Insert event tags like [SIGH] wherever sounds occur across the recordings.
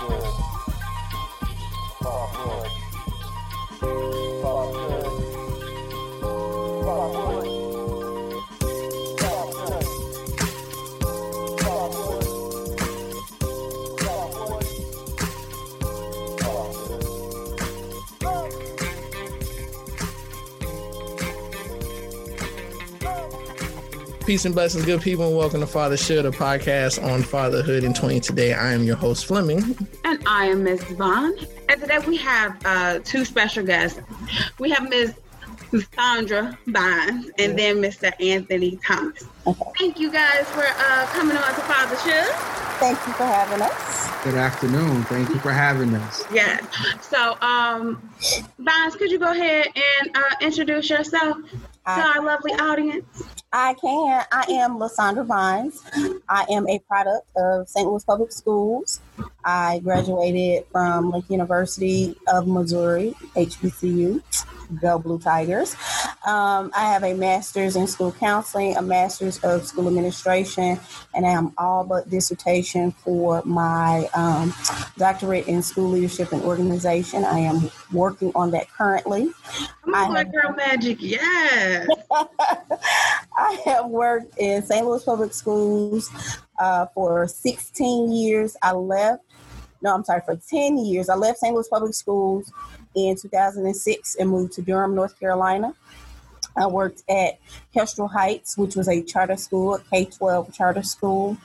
Oh. Rock Peace and blessings, good people, and welcome to Father Should, a podcast on fatherhood and 20. Today, I am your host, Fleming. And I am Ms. Vaughn. And today we have uh, two special guests. We have Ms. Sandra Vines and then Mr. Anthony Thomas. Thank you guys for uh, coming on to Father Should. Thank you for having us. Good afternoon. Thank you for having us. Yeah. So, um, Vines, could you go ahead and uh, introduce yourself to our lovely audience? I can. I am Lysandra Vines. I am a product of St. Louis Public Schools. I graduated from Lincoln University of Missouri, HBCU. Go Blue Tigers. Um, I have a master's in school counseling, a master's of school administration, and I am all but dissertation for my um, doctorate in school leadership and organization. I am working on that currently. Oh, I have, girl magic, yes. [LAUGHS] I have worked in St. Louis Public Schools uh, for 16 years. I left, no, I'm sorry, for 10 years. I left St. Louis Public Schools in 2006 and moved to Durham, North Carolina. I worked at Kestrel Heights, which was a charter school, a K 12 charter school.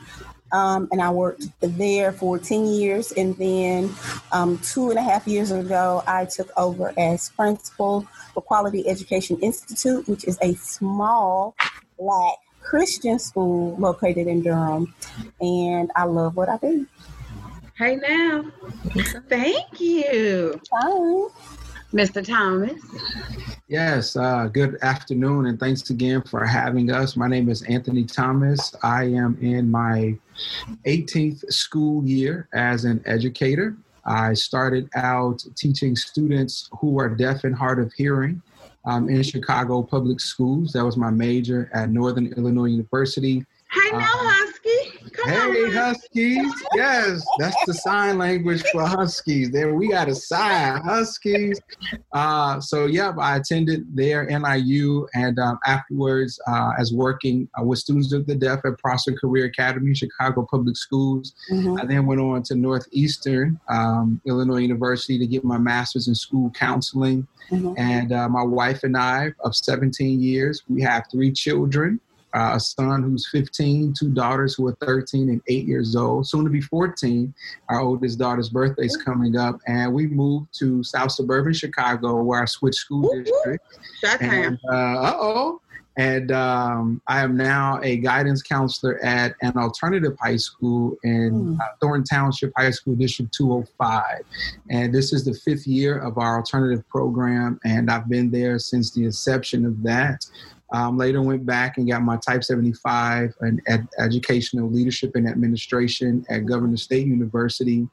Um, and I worked there for 10 years. And then um, two and a half years ago, I took over as principal for Quality Education Institute, which is a small black Christian school located in Durham. And I love what I do. Hey now. Thank you. Bye. Mr. Thomas. Yes, uh, good afternoon, and thanks again for having us. My name is Anthony Thomas. I am in my 18th school year as an educator. I started out teaching students who are deaf and hard of hearing um, in Chicago public schools. That was my major at Northern Illinois University. Hi now, um, Husky. Hey, Huskies. Yes, that's the sign language for Huskies. There, we got a sign, Huskies. Uh, so, yeah, I attended there, NIU, and um, afterwards, uh, as working uh, with students of the deaf at Prosser Career Academy, Chicago Public Schools. Mm-hmm. I then went on to Northeastern um, Illinois University to get my master's in school counseling. Mm-hmm. And uh, my wife and I, of 17 years, we have three children uh, a son who's 15, two daughters who are 13 and 8 years old, soon to be 14. Our oldest daughter's birthday is coming up, and we moved to South Suburban Chicago where I switched school district. And, uh oh. And um, I am now a guidance counselor at an alternative high school in mm. uh, Thornton Township High School District 205. And this is the fifth year of our alternative program, and I've been there since the inception of that. Um, later went back and got my Type 75 in ed- educational leadership and administration at Governors State University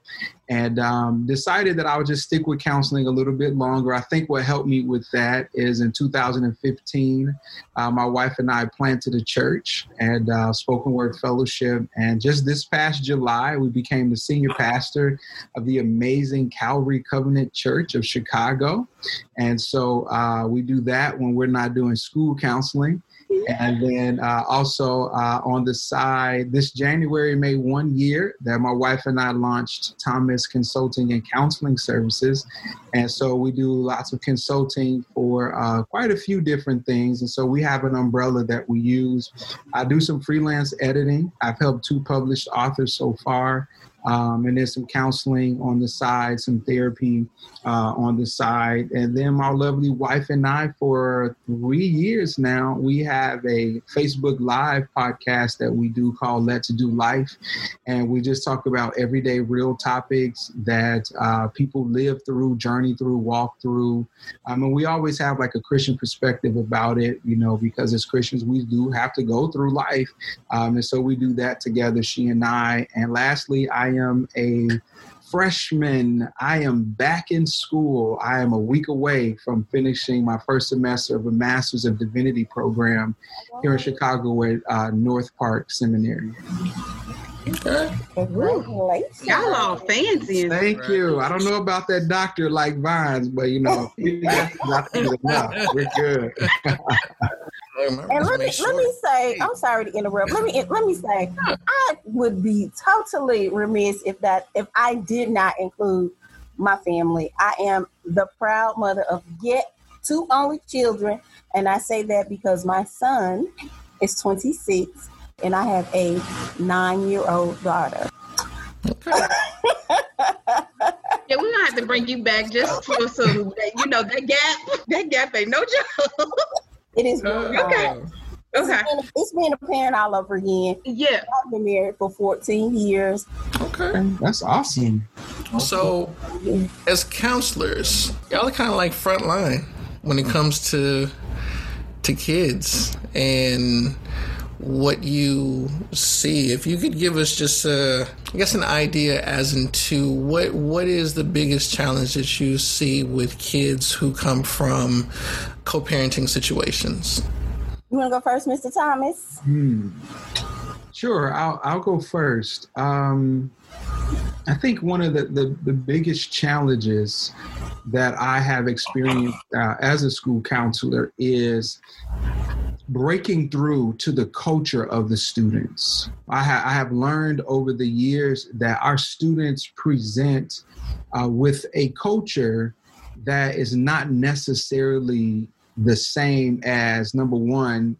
and um, decided that I would just stick with counseling a little bit longer. I think what helped me with that is in 2015, uh, my wife and I planted a church and uh, spoken word fellowship. And just this past July, we became the senior pastor of the amazing Calvary Covenant Church of Chicago. And so uh, we do that when we're not doing school counseling. And then uh, also uh, on the side, this January made one year that my wife and I launched Thomas Consulting and Counseling Services. And so we do lots of consulting for uh, quite a few different things. And so we have an umbrella that we use. I do some freelance editing. I've helped two published authors so far. Um, and then some counseling on the side, some therapy uh, on the side. And then my lovely wife and I, for three years now, we have a Facebook Live podcast that we do called Let's Do Life. And we just talk about everyday real topics that uh, people live through, journey through, walk through. I mean, we always have like a Christian perspective about it, you know, because as Christians, we do have to go through life. Um, and so we do that together, she and I. And lastly, I am a freshman. I am back in school. I am a week away from finishing my first semester of a Master's of Divinity program here in Chicago at uh, North Park Seminary. Okay. Congratulations. Y'all all fancy. Thank you. I don't know about that doctor like Vines, but you know, I think it's enough. We're good. [LAUGHS] And let me let me say, I'm sorry to interrupt. Let me let me say, I would be totally remiss if that if I did not include my family. I am the proud mother of yet two only children, and I say that because my son is 26, and I have a nine-year-old daughter. [LAUGHS] Yeah, we're gonna have to bring you back just for some, you know, that gap. That gap ain't no joke. [LAUGHS] It is uh, really hard. Okay. Okay. It's been- It's been a parent all over again. Yeah. I've been married for 14 years. Okay. Um, That's awesome. So, as counselors, y'all are kind of like frontline when it comes to to kids and what you see. If you could give us just, a, I guess, an idea as into what what is the biggest challenge that you see with kids who come from co-parenting situations. You want to go first, Mr. Thomas? Hmm. Sure, I'll I'll go first. Um, I think one of the, the, the biggest challenges that I have experienced uh, as a school counselor is breaking through to the culture of the students. I, ha- I have learned over the years that our students present uh, with a culture that is not necessarily the same as number one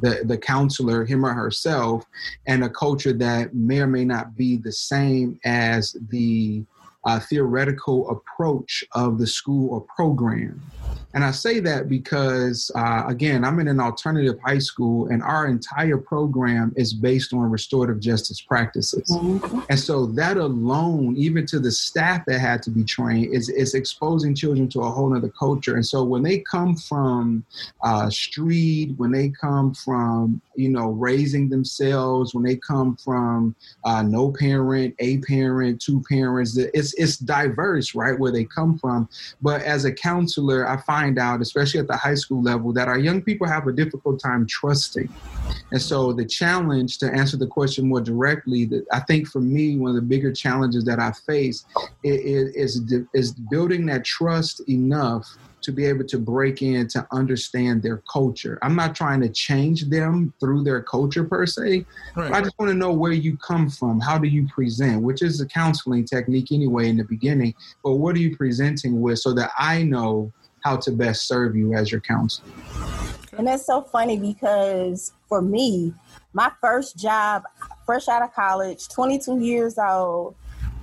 the the counselor him or herself and a culture that may or may not be the same as the uh, theoretical approach of the school or program and I say that because, uh, again, I'm in an alternative high school, and our entire program is based on restorative justice practices. And so that alone, even to the staff that had to be trained, is, is exposing children to a whole other culture. And so when they come from uh, street, when they come from, you know, raising themselves, when they come from uh, no parent, a parent, two parents, it's, it's diverse, right, where they come from. But as a counselor, I find out, especially at the high school level, that our young people have a difficult time trusting. And so the challenge to answer the question more directly, that I think for me, one of the bigger challenges that I face is, is, is building that trust enough to be able to break in to understand their culture. I'm not trying to change them through their culture per se. Right. I just want to know where you come from. How do you present? Which is a counseling technique anyway in the beginning. But what are you presenting with so that I know how to best serve you as your counselor? And that's so funny because for me, my first job, fresh out of college, 22 years old,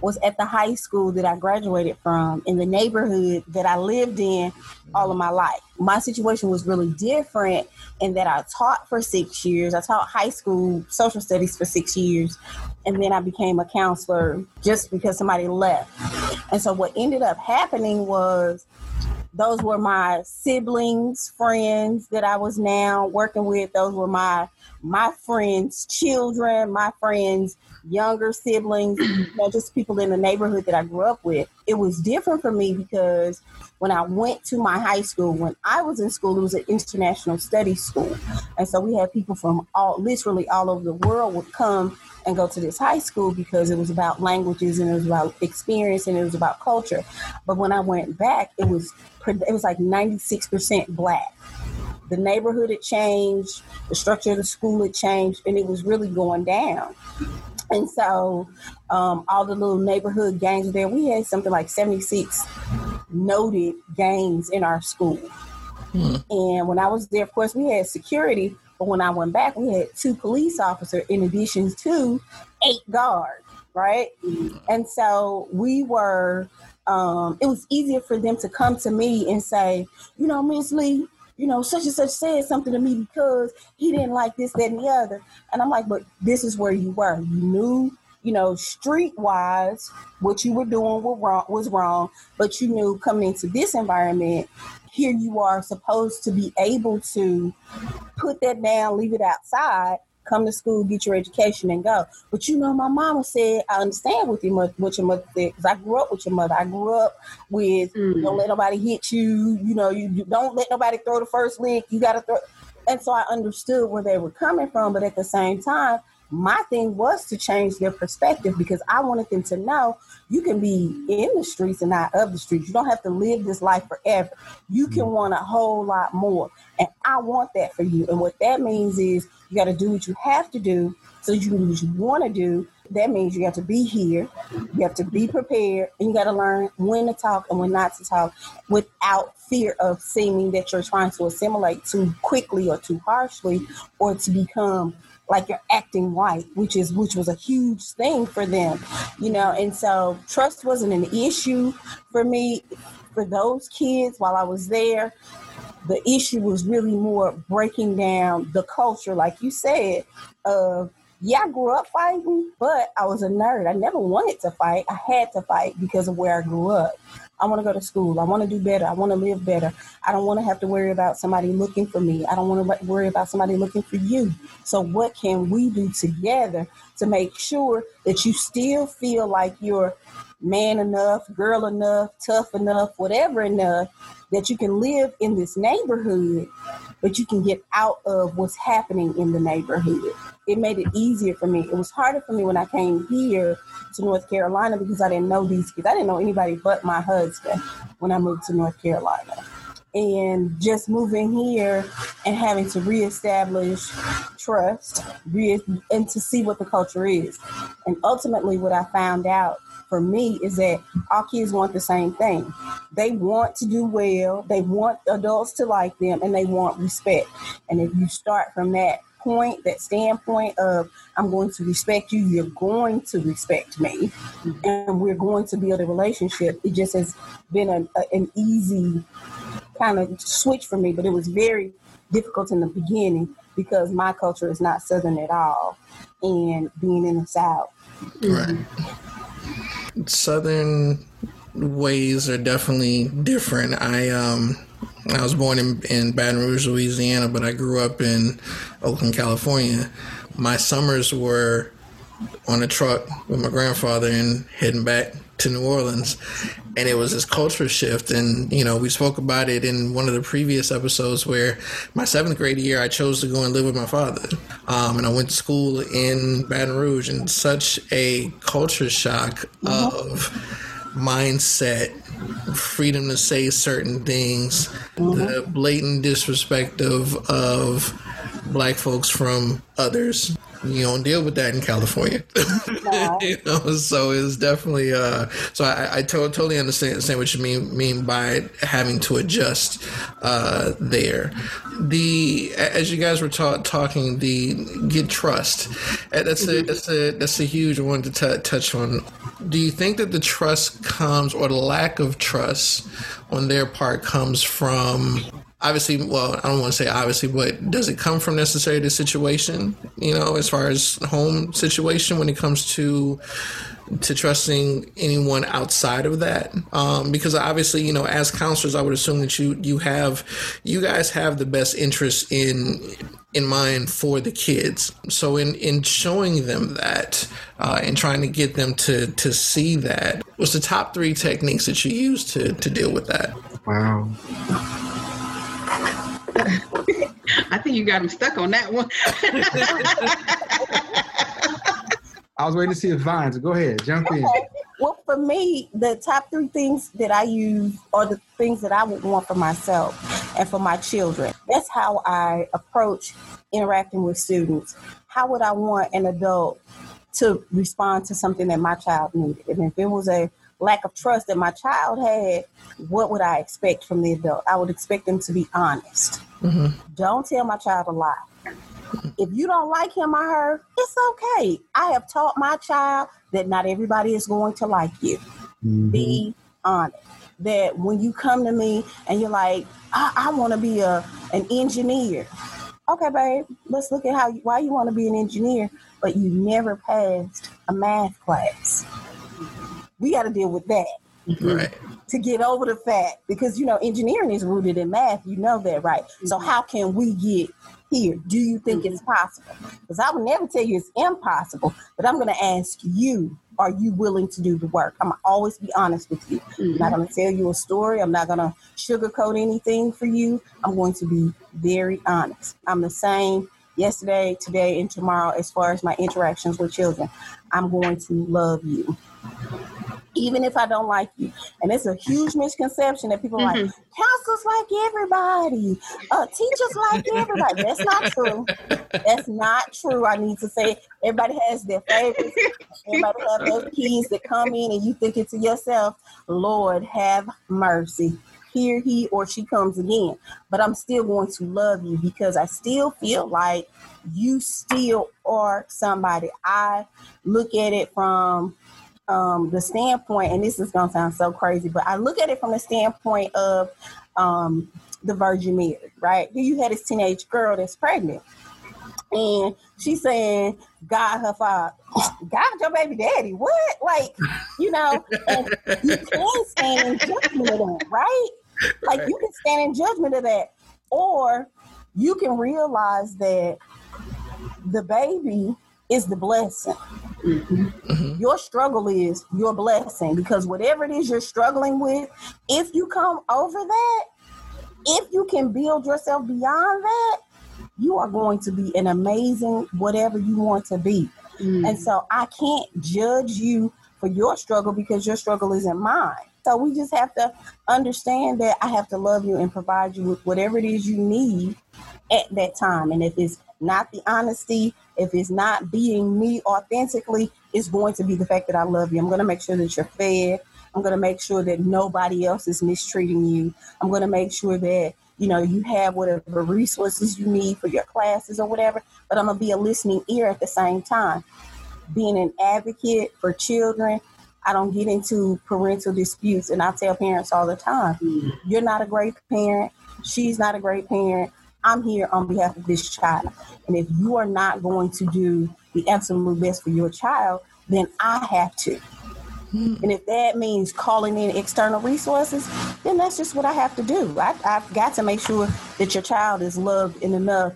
was at the high school that I graduated from in the neighborhood that I lived in all of my life. My situation was really different in that I taught for six years. I taught high school social studies for six years. And then I became a counselor just because somebody left. And so what ended up happening was those were my siblings, friends that I was now working with. Those were my my friends' children, my friends' younger siblings, you know, just people in the neighborhood that I grew up with. It was different for me because when I went to my high school, when I was in school, it was an international studies school. And so we had people from all literally all over the world would come and go to this high school because it was about languages and it was about experience and it was about culture. But when I went back, it was it was like 96% black. The neighborhood had changed, the structure of the school had changed, and it was really going down. And so, um, all the little neighborhood gangs there, we had something like 76 noted gangs in our school. Hmm. And when I was there, of course, we had security, but when I went back, we had two police officers in addition to eight guards, right? And so we were, um, it was easier for them to come to me and say, you know, Miss Lee, you know, such and such said something to me because he didn't like this, that, and the other. And I'm like, but this is where you were. You knew, you know, street wise, what you were doing was wrong, was wrong, but you knew coming into this environment, here you are supposed to be able to put that down, leave it outside, come to school, get your education, and go. But you know, my mama said, I understand what your mother, what your mother said, because I grew up with your mother. I grew up with Mm. don't let nobody hit you. You know, you, you don't let nobody throw the first lick. You got to throw. And so I understood where they were coming from, but at the same time, my thing was to change their perspective because I wanted them to know you can be in the streets and not of the streets. You don't have to live this life forever. You can mm-hmm. want a whole lot more. And I want that for you. And what that means is you got to do what you have to do so you can do what you want to do. That means you have to be here, you have to be prepared, and you got to learn when to talk and when not to talk without fear of seeming that you're trying to assimilate too quickly or too harshly or to become like you're acting white, which is which was a huge thing for them, you know. And so trust wasn't an issue for me for those kids while I was there. The issue was really more breaking down the culture, like you said, of yeah, I grew up fighting, but I was a nerd. I never wanted to fight. I had to fight because of where I grew up. I want to go to school. I want to do better. I want to live better. I don't want to have to worry about somebody looking for me. I don't want to worry about somebody looking for you. So, what can we do together to make sure that you still feel like you're man enough, girl enough, tough enough, whatever enough that you can live in this neighborhood, but you can get out of what's happening in the neighborhood? It made it easier for me. It was harder for me when I came here to North Carolina because I didn't know these kids. I didn't know anybody but my husband when I moved to North Carolina. And just moving here and having to reestablish trust re- and to see what the culture is. And ultimately, what I found out for me is that all kids want the same thing. They want to do well, they want adults to like them, and they want respect. And if you start from that point, that standpoint of I'm going to respect you, you're going to respect me, and we're going to build a relationship. It just has been a, a, an easy kind of switch for me, but it was very difficult in the beginning because my culture is not Southern at all, and being in the South. Right. Southern ways are definitely different. I um I was born in, in Baton Rouge, Louisiana, but I grew up in Oakland, California. My summers were on a truck with my grandfather and heading back to New Orleans. And it was this culture shift. And, you know, we spoke about it in one of the previous episodes where my seventh grade year, I chose to go and live with my father. Um, and I went to school in Baton Rouge and such a culture shock of mindset freedom to say certain things, mm-hmm. the blatant disrespect of of black folks from others. You don't deal with that in California, [LAUGHS] no. you know. So it's definitely. Uh, so I, I to- totally understand, understand what you mean mean by having to adjust uh, there. The as you guys were ta- talking, the get trust. Uh, that's a that's a that's a huge one to t- touch on. Do you think that the trust comes, or the lack of trust on their part, comes from obviously, well, I don't want to say obviously, but does it come from necessarily the situation, you know, as far as home situation when it comes to to trusting anyone outside of that? Um, because obviously you know as counselors i would assume that you you have you guys have the best interest in in mind for the kids. So in in showing them that uh, and trying to get them to to see that what's the top three techniques that you use to to deal with that? Wow [LAUGHS] I think you got him stuck on that one. [LAUGHS] I was waiting to see if Vines. Go ahead, jump in. Well, for me, the top three things that I use are the things that I would want for myself and for my children. That's how I approach interacting with students. How would I want an adult to respond to something that my child needed? And if it was a lack of trust that my child had, what would I expect from the adult? I would expect them to be honest. Mm-hmm. Don't tell my child a lie. If you don't like him or her, it's okay. I have taught my child that not everybody is going to like you. Mm-hmm. Be honest. That when you come to me and you're like, I, I want to be a an engineer. Okay, babe, let's look at how you, why you want to be an engineer, but you never passed a math class. We got to deal with that. Right. To get over the fact, because you know, engineering is rooted in math, you know that, right? So, mm-hmm. how can we get here? Do you think mm-hmm. it's possible? Because I would never tell you it's impossible, but I'm going to ask you are you willing to do the work? I'm gonna always be honest with you. Mm-hmm. I'm not mm-hmm. gonna tell you a story. I'm not gonna sugarcoat anything for you. I'm going to be very honest. I'm the same yesterday, today, and tomorrow as far as my interactions with children. I'm going to love you. Even if I don't like you. And it's a huge misconception that people are mm-hmm. like, counselors like everybody, uh, teachers like [LAUGHS] everybody. That's not true. That's not true. I need to say everybody has their favorites. Everybody have those keys that come in and you think it to yourself, Lord, have mercy here he or she comes again. But I'm still going to love you because I still feel like you still are somebody. I look at it from um, the standpoint, and this is going to sound so crazy, but I look at it from the standpoint of um, the Virgin Mary, right? Here you had this teenage girl that's pregnant. And she's saying, God, her father, [LAUGHS] God, your baby daddy. What? Like, you know, and you can't stand in judgment of that, right? Like you can stand in judgment of that, or you can realize that the baby is the blessing. Mm-hmm. Mm-hmm. Your struggle is your blessing because whatever it is you're struggling with, if you come over that, if you can build yourself beyond that, you are going to be an amazing whatever you want to be. Mm-hmm. And so I can't judge you for your struggle because your struggle isn't mine. So we just have to understand that I have to love you and provide you with whatever it is you need at that time. And if it's not the honesty, if it's not being me authentically, it's going to be the fact that I love you. I'm going to make sure that you're fed. I'm going to make sure that nobody else is mistreating you. I'm going to make sure that you know you have whatever resources you need for your classes or whatever. But I'm going to be a listening ear at the same time. Being an advocate for children I don't get into parental disputes. And I tell parents all the time, you're not a great parent. She's not a great parent. I'm here on behalf of this child. And if you are not going to do the absolute best for your child, then I have to. And if that means calling in external resources, then that's just what I have to do. I, have got to make sure that your child is loved in enough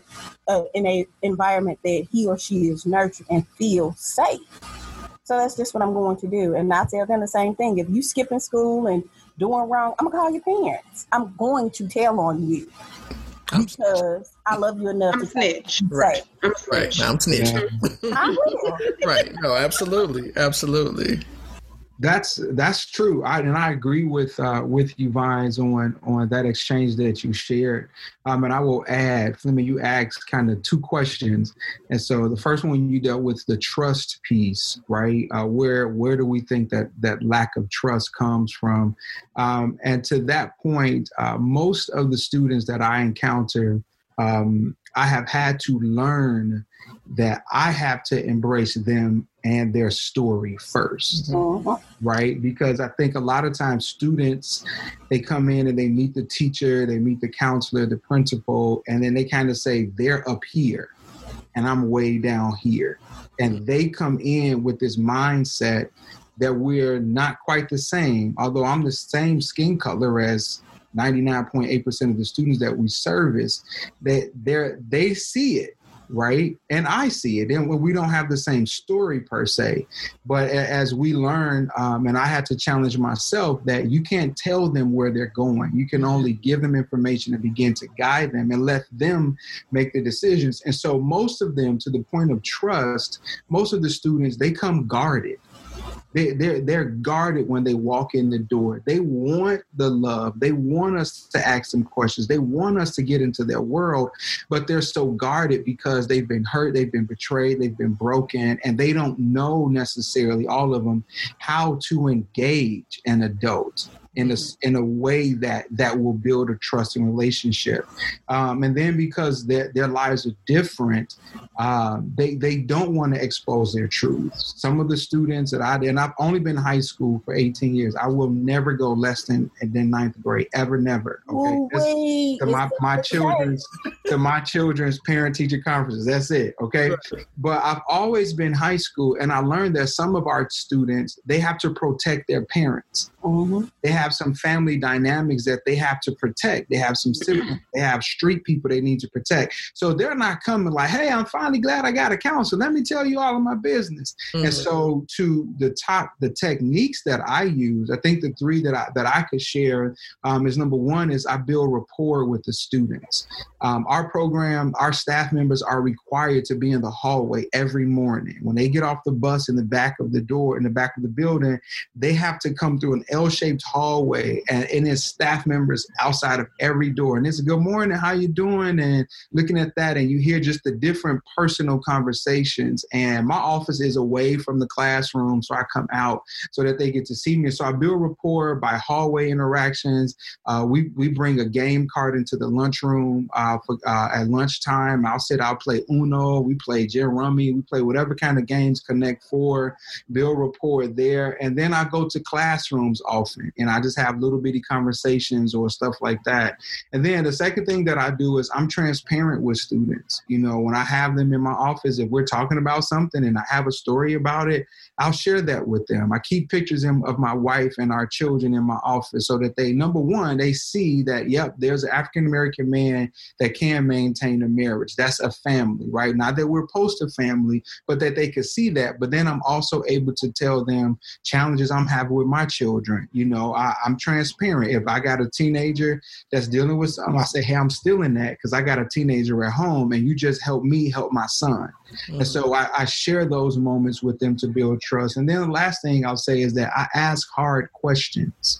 uh, in a environment that he or she is nurtured and feel safe. So that's just what I'm going to do. And I tell them the same thing. If you skipping school and doing wrong, I'm gonna call your parents. I'm going to tell on you because I love you enough I'm to snitch. Right. I'm snitch. Right. I'm snitch. I will. [LAUGHS] right. No, absolutely. Absolutely. That's that's true. I and I agree with uh, with you, Vines, on on that exchange that you shared. Um, and I will add, Fleming, you asked kind of two questions, and so the first one you dealt with the trust piece, right? Uh, where where do we think that that lack of trust comes from? Um, and to that point, uh, most of the students that I encounter, um, I have had to learn that I have to embrace them and their story 1st mm-hmm. right? Because I think a lot of times students they come in and they meet the teacher, they meet the counselor, the principal, and then they kind of say they're up here and I'm way down here. And they come in with this mindset that we're not quite the same, although I'm the same skin color as 99.8% of the students that we service, that they they see it right? And I see it. And we don't have the same story per se, but as we learn, um, and I had to challenge myself that you can't tell them where they're going. You can only give them information and begin to guide them and let them make the decisions. And so, most of them, to the point of trust, most of the students they come guarded they, they're, they're guarded when they walk in the door. They want the love. They want us to ask them questions. They want us to get into their world, but they're so guarded because they've been hurt, they've been betrayed, they've been broken, and they don't know necessarily, all of them, how to engage an adult in a, in a way that that will build a trusting relationship. Um, and then because their, their lives are different, um, they, they don't want to expose their truths. Some of the students that I did, and I've only been in high school for 18 years, I will never go less than, than ninth grade, ever, never. Okay. to my, my children's, to my children's parent teacher conferences. That's it. Okay. But I've always been high school and I learned that some of our students, they have to protect their parents. Mm-hmm. They have have some family dynamics that they have to protect. They have some siblings, they have street people they need to protect. So they're not coming like, hey, I'm finally glad I got a counselor. Let me tell you all of my business. Mm-hmm. And so to the top, the techniques that I use, I think the three that I that I could share um, is number one is I build rapport with the students. Um, our program, our staff members are required to be in the hallway every morning. When they get off the bus in the back of the door, in the back of the building, they have to come through an L-shaped hallway and, and it's staff members outside of every door. And it's good morning, how you doing? And looking at that and you hear just the different personal conversations. And my office is away from the classroom, so I come out so that they get to see me. So I build rapport by hallway interactions. Uh, we, we bring a game card into the lunchroom uh, for, uh, at lunchtime. I'll sit, I'll play Uno, we play Gin Rummy, we play whatever kind of games Connect Four, build rapport there. And then I go to classrooms often and I just have little bitty conversations or stuff like that. And then the second thing that I do is I'm transparent with students. You know, when I have them in my office, if we're talking about something and I have a story about it, I'll share that with them. I keep pictures of my wife and our children in my office so that they, number one, they see that, yep, there's an African American man that can maintain a marriage. That's a family, right? Not that we're post a family, but that they could see that. But then I'm also able to tell them challenges I'm having with my children. You know, I, am transparent. If I got a teenager that's dealing with something, I say, hey, I'm still in that because I got a teenager at home and you just help me help my son. Mm-hmm. And so I, I share those moments with them to build trust. And then the last thing I'll say is that I ask hard questions.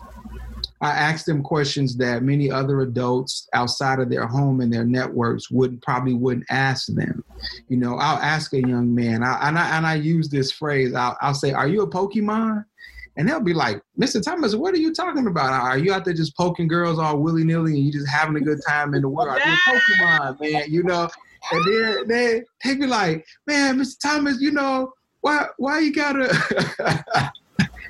I ask them questions that many other adults outside of their home and their networks would probably wouldn't ask them. You know, I'll ask a young man, I, and I and I use this phrase. I'll, I'll say, "Are you a Pokemon?" And they'll be like, Mr. Thomas, what are you talking about? Are you out there just poking girls all willy nilly and you just having a good time in the world? Are you a Pokemon, man? You know? And then they, they be like, man, Mr. Thomas, you know, why why you gotta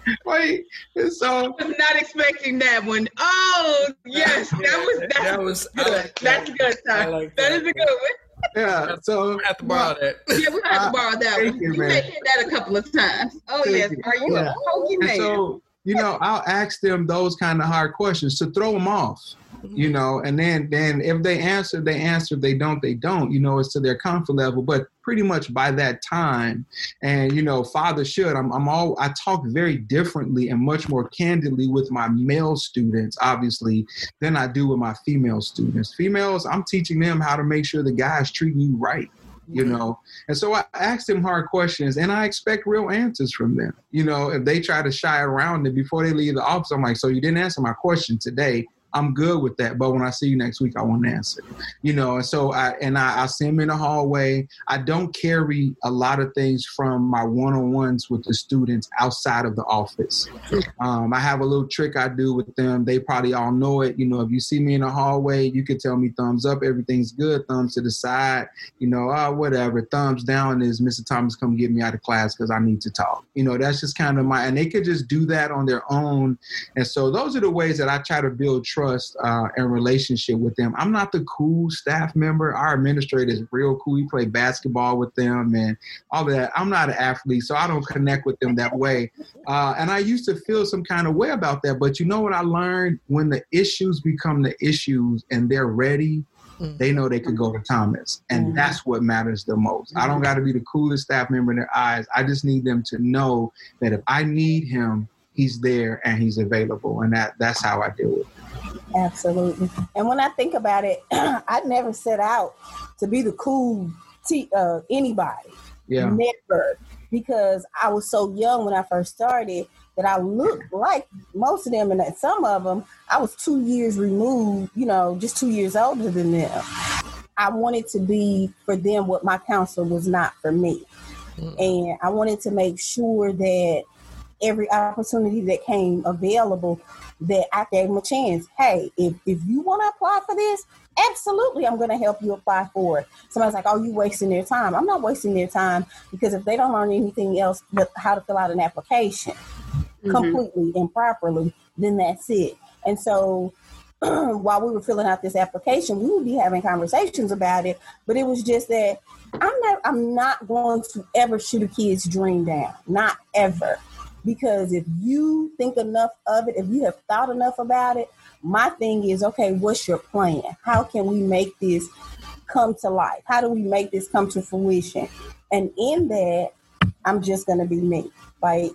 [LAUGHS] Wait, so I was not expecting that one. Oh yes, that was that, that was good. Like That's a good. Time. Like that, that is a good one. [LAUGHS] Yeah, so I have to borrow that. [LAUGHS] Yeah, we have to borrow that one. You, may hear that a couple of times. Oh thank yes, you. are you yeah. a man? So you know, I'll ask them those kind of hard questions to throw them off you mm-hmm. know and then then if they answer they answer. They don't they don't. You know it's to their comfort level. But pretty much by that time and you know father should i'm, I'm all i talk very differently and much more candidly with my male students obviously than i do with my female students. Females i'm teaching them how to make sure the guy's treating you right you know? And so i ask them hard questions and i expect real answers from them. You know if they try to shy around it before they leave the office i'm like so you didn't answer my question today I'm good with that. But when I see you next week, I want to answer. You know, and so I and I, I see him in the hallway. I don't carry a lot of things from my one-on-ones with the students outside of the office. Um, I have a little trick I do with them. They probably all know it. You know, if you see me in the hallway, you can tell me thumbs up, everything's good. Thumbs to the side. You know, oh, whatever. Thumbs down is Mr. Thomas, come get me out of class because I need to talk. You know, that's just kind of my. And they could just do that on their own. And so those are the ways that I try to build trust trust uh, and relationship with them. I'm not the cool staff member. Our administrator is real cool. We play basketball with them and all that. I'm not an athlete, so I don't connect with them that way. Uh, and I used to feel some kind of way about that. But you know what I learned? When the issues become the issues and they're ready, mm. they know they could go to Thomas. And mm-hmm. that's what matters the most. Mm-hmm. I don't got to be the coolest staff member in their eyes. I just need them to know that if I need him, he's there and he's available. And that that's how I do it. Absolutely. And when I think about it, [CLEARS THROAT] I never set out to be the cool t- uh, anybody. Yeah. Never. Because I was so young when I first started that I looked like most of them, and that some of them, I was two years removed, you know, just two years older than them. I wanted to be for them what my counselor was not for me. Mm. And I wanted to make sure that every opportunity that came available that I gave them a chance. Hey, if, if you want to apply for this, absolutely, I'm going to help you apply for it. Somebody's like, oh, you wasting their time. I'm not wasting their time because if they don't learn anything else but how to fill out an application mm-hmm. completely and properly, then that's it. And so [CLEARS THROAT] while we were filling out this application, we would be having conversations about it, but it was just that I'm not I'm not going to ever shoot a kid's dream down. Not ever Because if you think enough of it, if you have thought enough about it, my thing is okay, what's your plan? How can we make this come to life? How do we make this come to fruition? And in that, I'm just going to be me. Like,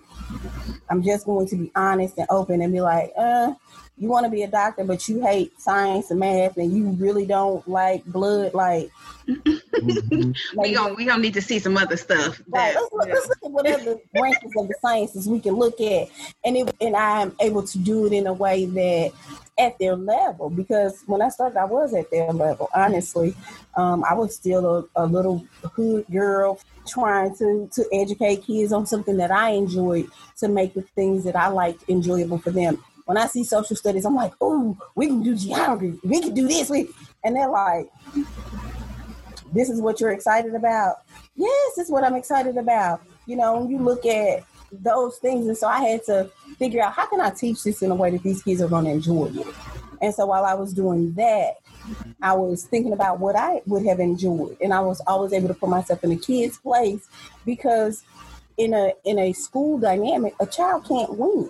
I'm just going to be honest and open and be like, uh, you want to be a doctor, but you hate science and math, and you really don't like blood. Like, mm-hmm. we don't we don't need to see some other stuff. Right. Let's, look, let's look at whatever [LAUGHS] branches of the sciences we can look at, and it, and I'm able to do it in a way that at their level because when I started, I was at their level. Honestly, um, I was still a, a, little hood girl trying to to educate kids on something that I enjoyed to make the things that I liked enjoyable for them. When I see social studies, I'm like, "Oh, we can do geography. We can do this." We and they're like, "This is what you're excited about." Yes, this is what I'm excited about. You know, when you look at those things. And so I had to figure out how can I teach this in a way that these kids are going to enjoy it. And so while I was doing that, I was thinking about what I would have enjoyed. And I was always able to put myself in a kid's place because in a in a school dynamic, a child can't win.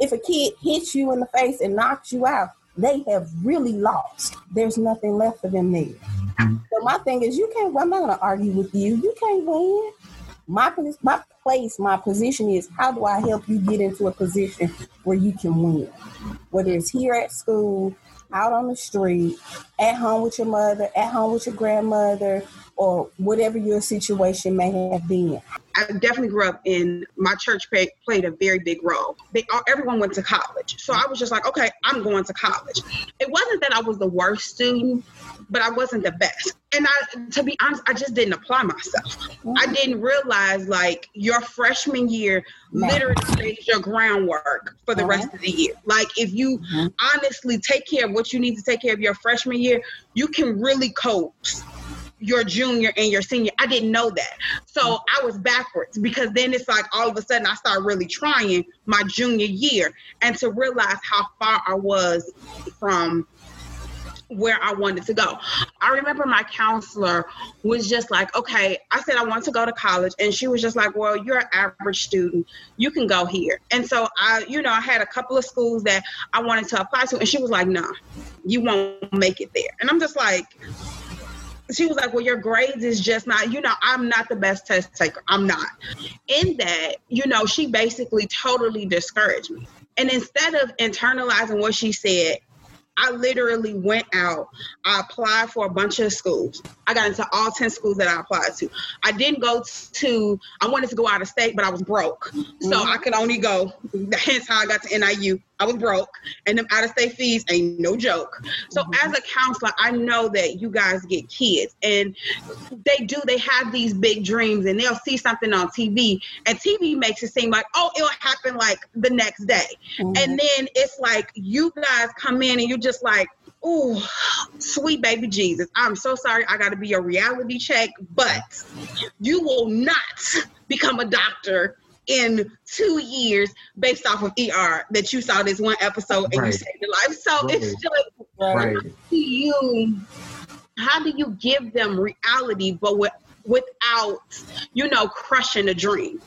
If a kid hits you in the face and knocks you out, they have really lost. There's nothing left for them there. So my thing is, you can't. I'm not going to argue with you. You can't win. My my place, my position is how do I help you get into a position where you can win? Whether it's here at school, out on the street, at home with your mother, at home with your grandmother, or whatever your situation may have been. I definitely grew up in my church pay, played a very big role. They everyone went to college, so I was just like, okay, I'm going to college. It wasn't that I was the worst student, but I wasn't the best. And I, to be honest, I just didn't apply myself. I didn't realize like your freshman year literally lays your groundwork for the rest of the year. Like if you mm-hmm. honestly take care of what you need to take care of your freshman year, you can really cope your junior and your senior. I didn't know that. So mm. I was backwards because then it's like all of a sudden I started really trying my junior year and to realize how far I was from where I wanted to go. I remember my counselor was just like, okay, I said I want to go to college. And she was just like, well, you're an average student. You can go here. And so I, you know, I had a couple of schools that I wanted to apply to. And she was like, no, nah, you won't make it there. And I'm just like, she was like, Well, your grades is just not, you know, I'm not the best test taker. I'm not. In that, you know, she basically totally discouraged me. And instead of internalizing what she said I literally went out. I applied for a bunch of schools. I got into all 10 schools that I applied to. I didn't go to, I wanted to go out of state, but I was broke. So mm-hmm. I could only go, hence how I got to NIU. I was broke, and them out of state fees ain't no joke. So mm-hmm. as a counselor, I know that you guys get kids, and they do. They have these big dreams, and they'll see something on TV, and TV makes it seem like, oh, it'll happen like the next day, mm-hmm. and then it's like you guys come in and you're just like, oh, sweet baby Jesus, I'm so sorry. I got to be a reality check, but you will not become a doctor in two years based off of ER that you saw this one episode and right. you saved your life. So right. it's just right. how do you how do you give them reality but with without you know crushing a dream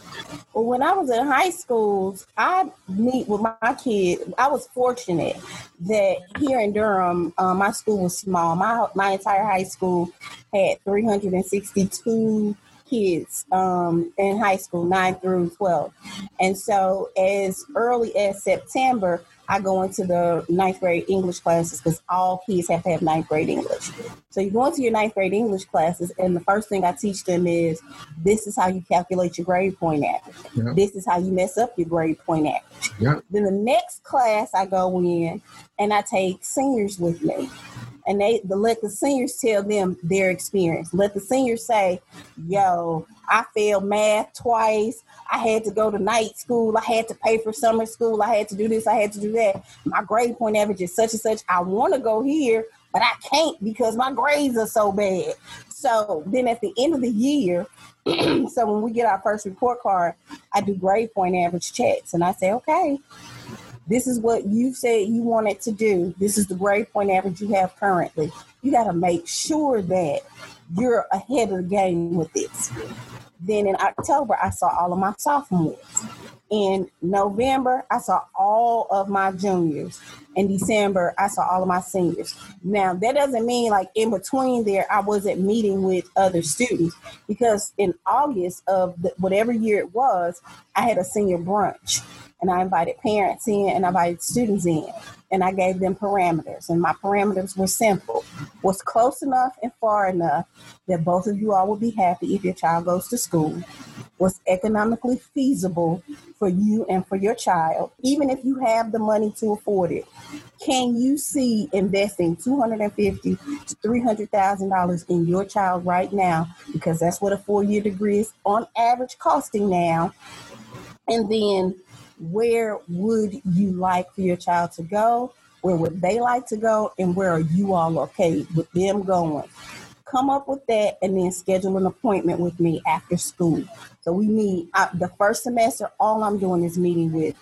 well when i was in high school i meet with my kid i was fortunate that here in durham uh, my school was small my my entire high school had 362 kids um, in high school, 9 through 12. And so, as early as September, I go into the ninth grade English classes because all kids have to have ninth grade English. So you go into your ninth grade English classes, and the first thing I teach them is this is how you calculate your grade point average. Yep. This is how you mess up your grade point average. Yep. Then the next class I go in, and I take seniors with me and they the, let the seniors tell them their experience. Let the seniors say, "Yo, I failed math twice. I had to go to night school. I had to pay for summer school. I had to do this. I had to do that. My grade point average is such and such. I want to go here, but I can't because my grades are so bad." So then at the end of the year, [CLEARS THROAT] so when we get our first report card, I do grade point average checks, and I say, "Okay." This is what you said you wanted to do. This is the grade point average you have currently. You got to make sure that you're ahead of the game with this. Then in October, I saw all of my sophomores. In November, I saw all of my juniors. In December, I saw all of my seniors. Now, that doesn't mean like in between there, I wasn't meeting with other students because in August of the, whatever year it was, I had a senior brunch and I invited parents in and I invited students in and I gave them parameters. And my parameters were simple was close enough and far enough that both of you all would be happy if your child goes to school, was economically feasible for you and for your child, even if you have the money to afford it. Can you see investing two hundred and fifty to three hundred thousand dollars in your child right now? Because that's what a four-year degree is on average costing now. And then where would you like for your child to go? Where would they like to go? And where are you all okay with them going? Come up with that and then schedule an appointment with me after school. So we meet the first semester. All I'm doing is meeting with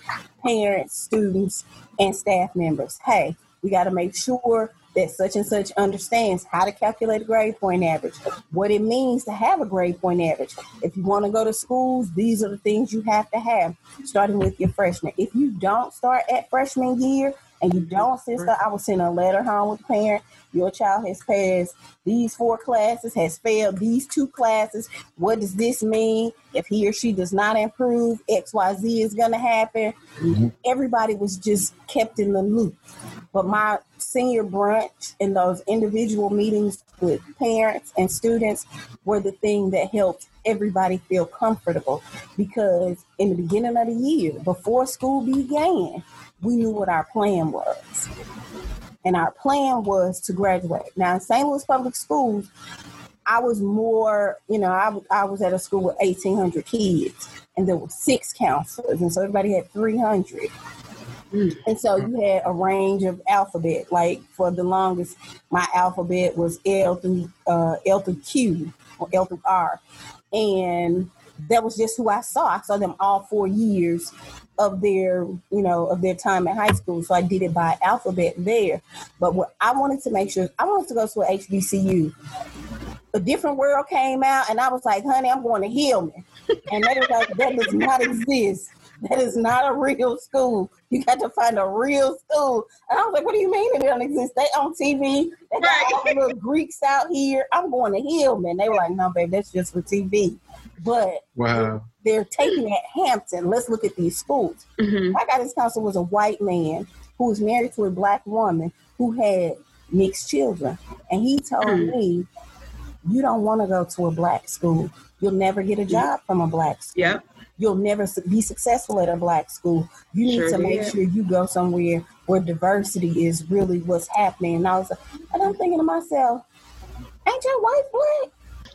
parents, students, and staff members. Hey, we got to make sure that such and such understands how to calculate a grade point average, what it means to have a grade point average. If you want to go to schools, these are the things you have to have, starting with your freshman. If you don't start at freshman year and you don't sister, I will send a letter home with the parent. Your child has passed these four classes, has failed these two classes. What does this mean? If he or she does not improve, XYZ is going to happen. Mm-hmm. Everybody was just kept in the loop. But my senior brunch and those individual meetings with parents and students were the thing that helped everybody feel comfortable because in the beginning of the year, before school began, we knew what our plan was. And our plan was to graduate. Now, in St. Louis Public Schools, I was more, you know, I, I was at a school with 1,800 kids, and there were six counselors, and so everybody had 300. Mm. And so you had a range of alphabet. Like for the longest, my alphabet was L through uh, L through Q or L through R, and that was just who I saw. I saw them all four years of their, you know, of their time at high school. So I did it by alphabet there. But what I wanted to make sure, I wanted to go to a HBCU. A different world came out, and I was like, "Honey, I'm going to Hillman," and they was like, "That does not exist." That is not a real school. You got to find a real school. And I was like, what do you mean it don't exist? They on TV. They got all the little Greeks out here. I'm going to Hillman. They were like, no, babe, that's just for TV. But wow. they're taking at Hampton. Let's look at these schools. Mm-hmm. My guidance counselor was a white man who was married to a black woman who had mixed children. And he told mm-hmm. me, you don't want to go to a black school. You'll never get a job from a black school. Yeah you'll never be successful at a black school. You need sure to make sure you go somewhere where diversity is really what's happening. And I was, and I'm thinking to myself, ain't your wife black?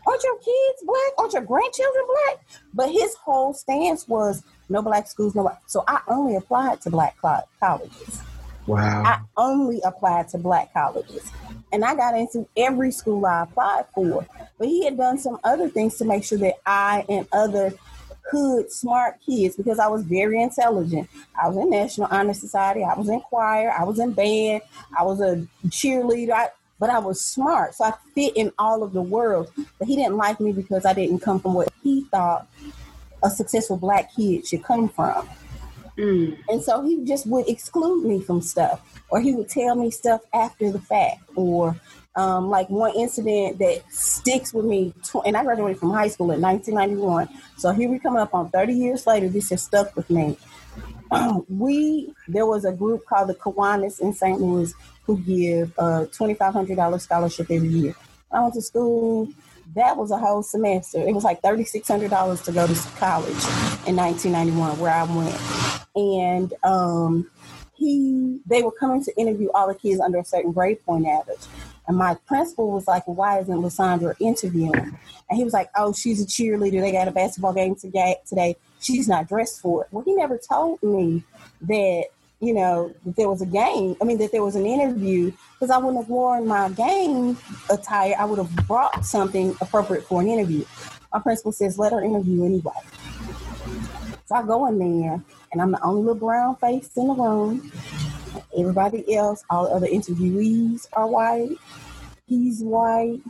Aren't your kids black? Aren't your grandchildren black? But his whole stance was no black schools, no. Black. So I only applied to black colleges. Wow. I only applied to black colleges. And I got into every school I applied for. But he had done some other things to make sure that I and other hood smart kids because I was very intelligent. I was in National Honor Society, I was in choir, I was in band, I was a cheerleader, I, but I was smart. So I fit in all of the world. But he didn't like me because I didn't come from what he thought a successful black kid should come from. Mm. And so he just would exclude me from stuff, or he would tell me stuff after the fact, or um, like one incident that sticks with me, and I graduated from high school in 1991. So here we coming up on 30 years later. This has stuck with me. [CLEARS THROAT] we there was a group called the Kiwanis in St. Louis who give a $2,500 scholarship every year. I went to school. That was a whole semester. It was like $3,600 to go to college in 1991, where I went. And um, he, they were coming to interview all the kids under a certain grade point average. And my principal was like, why isn't Lysandra interviewing? And he was like, oh, she's a cheerleader. They got a basketball game today. She's not dressed for it. Well, he never told me that, you know, that there was a game. I mean, that there was an interview because I wouldn't have worn my game attire. I would have brought something appropriate for an interview. My principal says, let her interview anyway. So I go in there, and I'm the only little brown face in the room. Everybody else, all the other interviewees are white. He's white.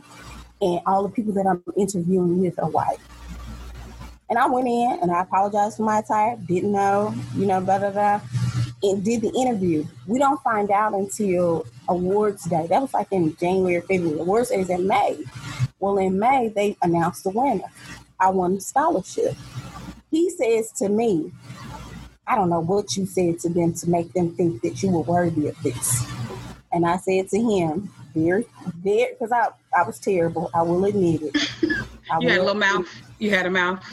And all the people that I'm interviewing with are white. And I went in and I apologized for my attire, didn't know, you know, blah, blah, blah, and did the interview. We don't find out until awards day. That was like in January, or February. Awards day is in May. Well, in May, they announced the winner. I won the scholarship. He says to me, I don't know what you said to them to make them think that you were worthy of this. And I said to him, very, very, because I, I was terrible. I will admit it. I you had a little mouth. You had a mouth.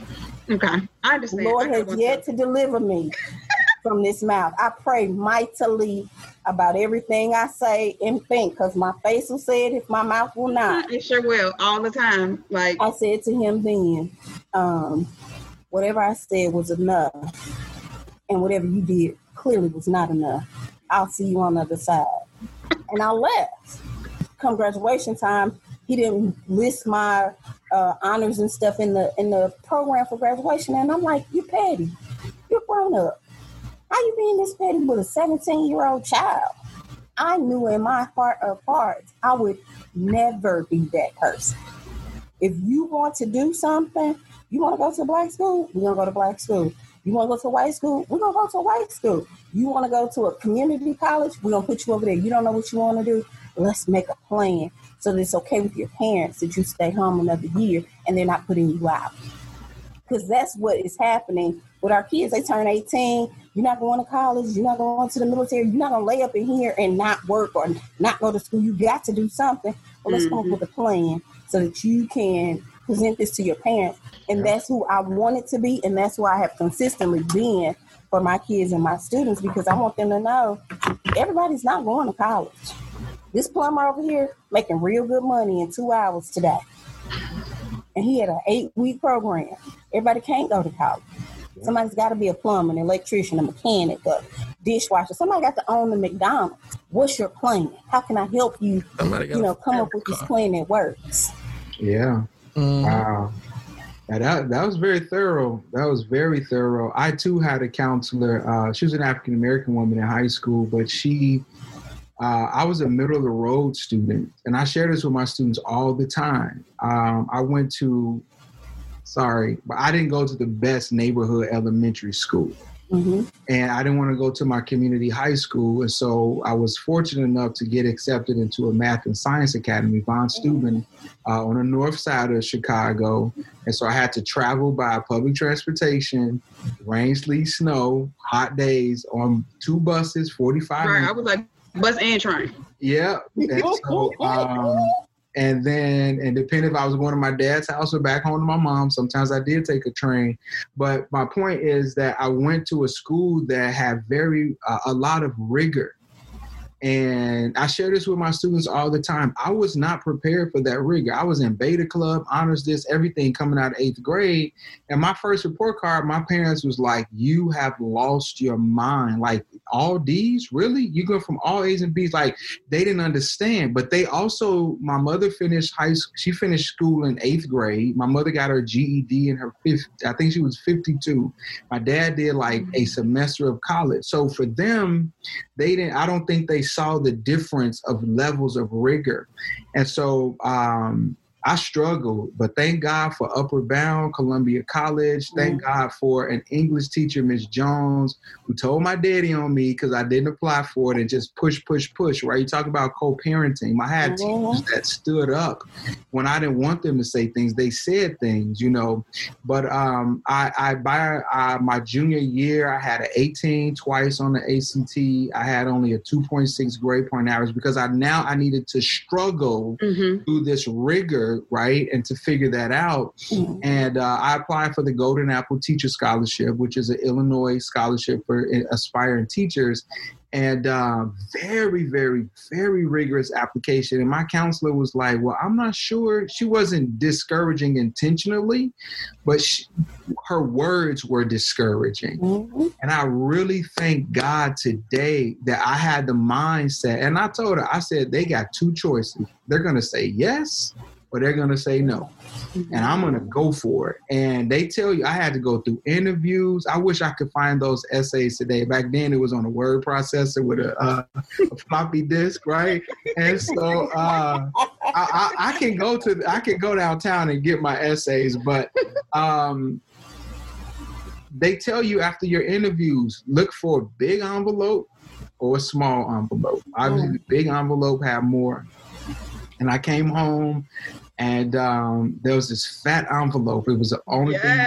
Okay, I understand. Lord has yet to deliver me from this mouth. I pray mightily about everything I say and think, because my face will say it if my mouth will not. [LAUGHS] It sure will, all the time. Like I said to him then, um, whatever I said was enough, and whatever you did clearly was not enough. I'll see you on the other side. And I left. Come graduation time, he didn't list my uh, honors and stuff in the in the program for graduation, and I'm like, "You petty, you're grown up. How you being this petty with a 17 year old child?" I knew in my heart of hearts I would never be that person. If you want to do something, you want to go to black school, we're gonna go to black school. You want to go to a white school? We're gonna go to a white school. You want to go to a community college? We're gonna put you over there. You don't know what you want to do? Let's make a plan so that it's okay with your parents that you stay home another year and they're not putting you out. Because that's what is happening with our kids. They turn 18, you're not going to college, you're not going to the military, you're not going to lay up in here and not work or not go to school. You got to do something. Well, let's mm-hmm. come up mm-hmm. with a plan so that you can present this to your parents. And that's who I wanted to be, and that's who I have consistently been for my kids and my students because I want them to know everybody's not going to college. This plumber over here making real good money in two hours today. And he had an eight week program. Everybody can't go to college. Somebody's got to be a plumber, an electrician, a mechanic, a dishwasher. Somebody got to own the McDonald's. What's your plan? How can I help you? You know, come up with this plan that works. Yeah. Mm. Wow. that that was very thorough. That was very thorough. I too had a counselor. Uh, she was an African American woman in high school, but she uh, I was a middle of the road student, and I share this with my students all the time. Um, I went to, sorry, but I didn't go to the best neighborhood elementary school. Mm-hmm. And I didn't want to go to my community high school. And so I was fortunate enough to get accepted into a math and science academy, Von Steuben, uh, on the north side of Chicago. And so I had to travel by public transportation, rain, sleet, snow, hot days on two buses, 45 right, minutes. I was like, bus and train. Yeah. And [LAUGHS] so, um, and then and depending if I was going to my dad's house or back home to my mom, sometimes I did take a train. But my point is that I went to a school that had very uh, a lot of rigor and I share this with my students all the time. I was not prepared for that rigor. I was in beta club, honors this, everything coming out of eighth grade. And my first report card, my parents was like, You have lost your mind. Like, all D's? Really? You go from all A's and B's? Like, they didn't understand. But they also, my mother finished high school, she finished school in eighth grade. My mother got her GED in her fifth, I think she was 52. My dad did like a semester of college. So for them, they didn't, I don't think they saw the difference of levels of rigor. And so um, I struggled, but thank God for Upward Bound, Columbia College. Thank mm God for an English teacher, Miss Jones, who told my daddy on me because I didn't apply for it and just push, push, push. Right? You talk about co-parenting. I had mm teachers that stood up when I didn't want them to say things. They said things, you know. But um, I, I by uh, my junior year, I had an 18 twice on the ACT. I had only a 2.6 grade point average because I now I needed to struggle mm-hmm. through this rigor right? And to figure that out. Mm-hmm. And uh, I applied for the Golden Apple Teacher Scholarship, which is an Illinois scholarship for aspiring teachers and uh, very, very, very rigorous application. And my counselor was like, "Well, I'm not sure." She wasn't discouraging intentionally, but she, her words were discouraging. Mm-hmm. And I really thank God today that I had the mindset. And I told her, I said, "They got two choices. They're going to say yes, or they're going to say no. And I'm going to go for it. And they tell you I had to go through interviews. I wish I could find those essays today. Back then it was on a word processor with a, uh, a floppy disk, right? And so uh, I, I, I, can go to I can go downtown and get my essays, but um, they tell you after your interviews, look for a big envelope or a small envelope. Obviously, the big envelope had more. And I came home and um, there was this fat envelope. It was the only thing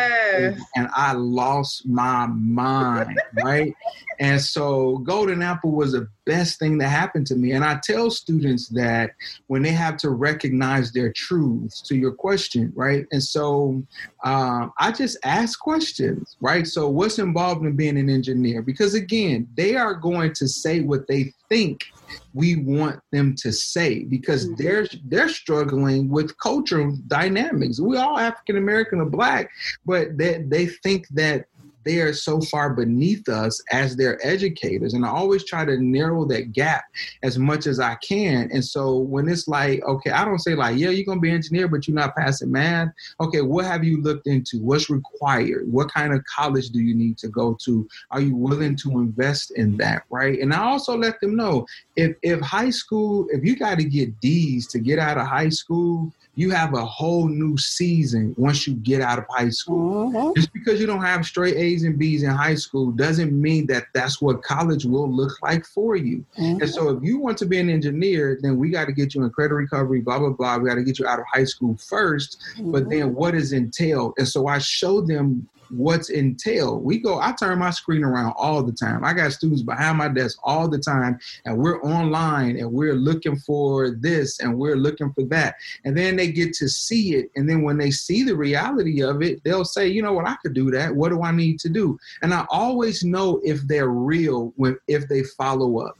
and I lost my mind, right? And so Golden Apple was the best thing that happened to me. And I tell students that when they have to recognize their truths to your question, right? And so um, I just ask questions, right? So what's involved in being an engineer? Because again, they are going to say what they think we want them to say because Mhm. they're they're struggling with cultural dynamics. We all African American or black, but they they think that they are so far beneath us as their educators. And I always try to narrow that gap as much as I can. And so when it's like, okay, I don't say like, yeah, you're gonna be an engineer, but you're not passing math. Okay, what have you looked into? What's required? What kind of college do you need to go to? Are you willing to invest in that? Right. And I also let them know if if high school, if you got to get D's to get out of high school, you have a whole new season once you get out of high school. Mhm. Just because you don't have straight A's and B's in high school doesn't mean that that's what college will look like for you. Mhm. And so, if you want to be an engineer, then we got to get you in credit recovery, blah blah blah. We got to get you out of high school first. But then, what is entailed? And so, I show them what's entailed. We go. I turn my screen around all the time. I got students behind my desk all the time, and we're online, and we're looking for this, and we're looking for that, and then they get to see it. And then when they see the reality of it, they'll say, "You know what? I could do that. What do I need to do?" And I always know if they're real when if they follow up.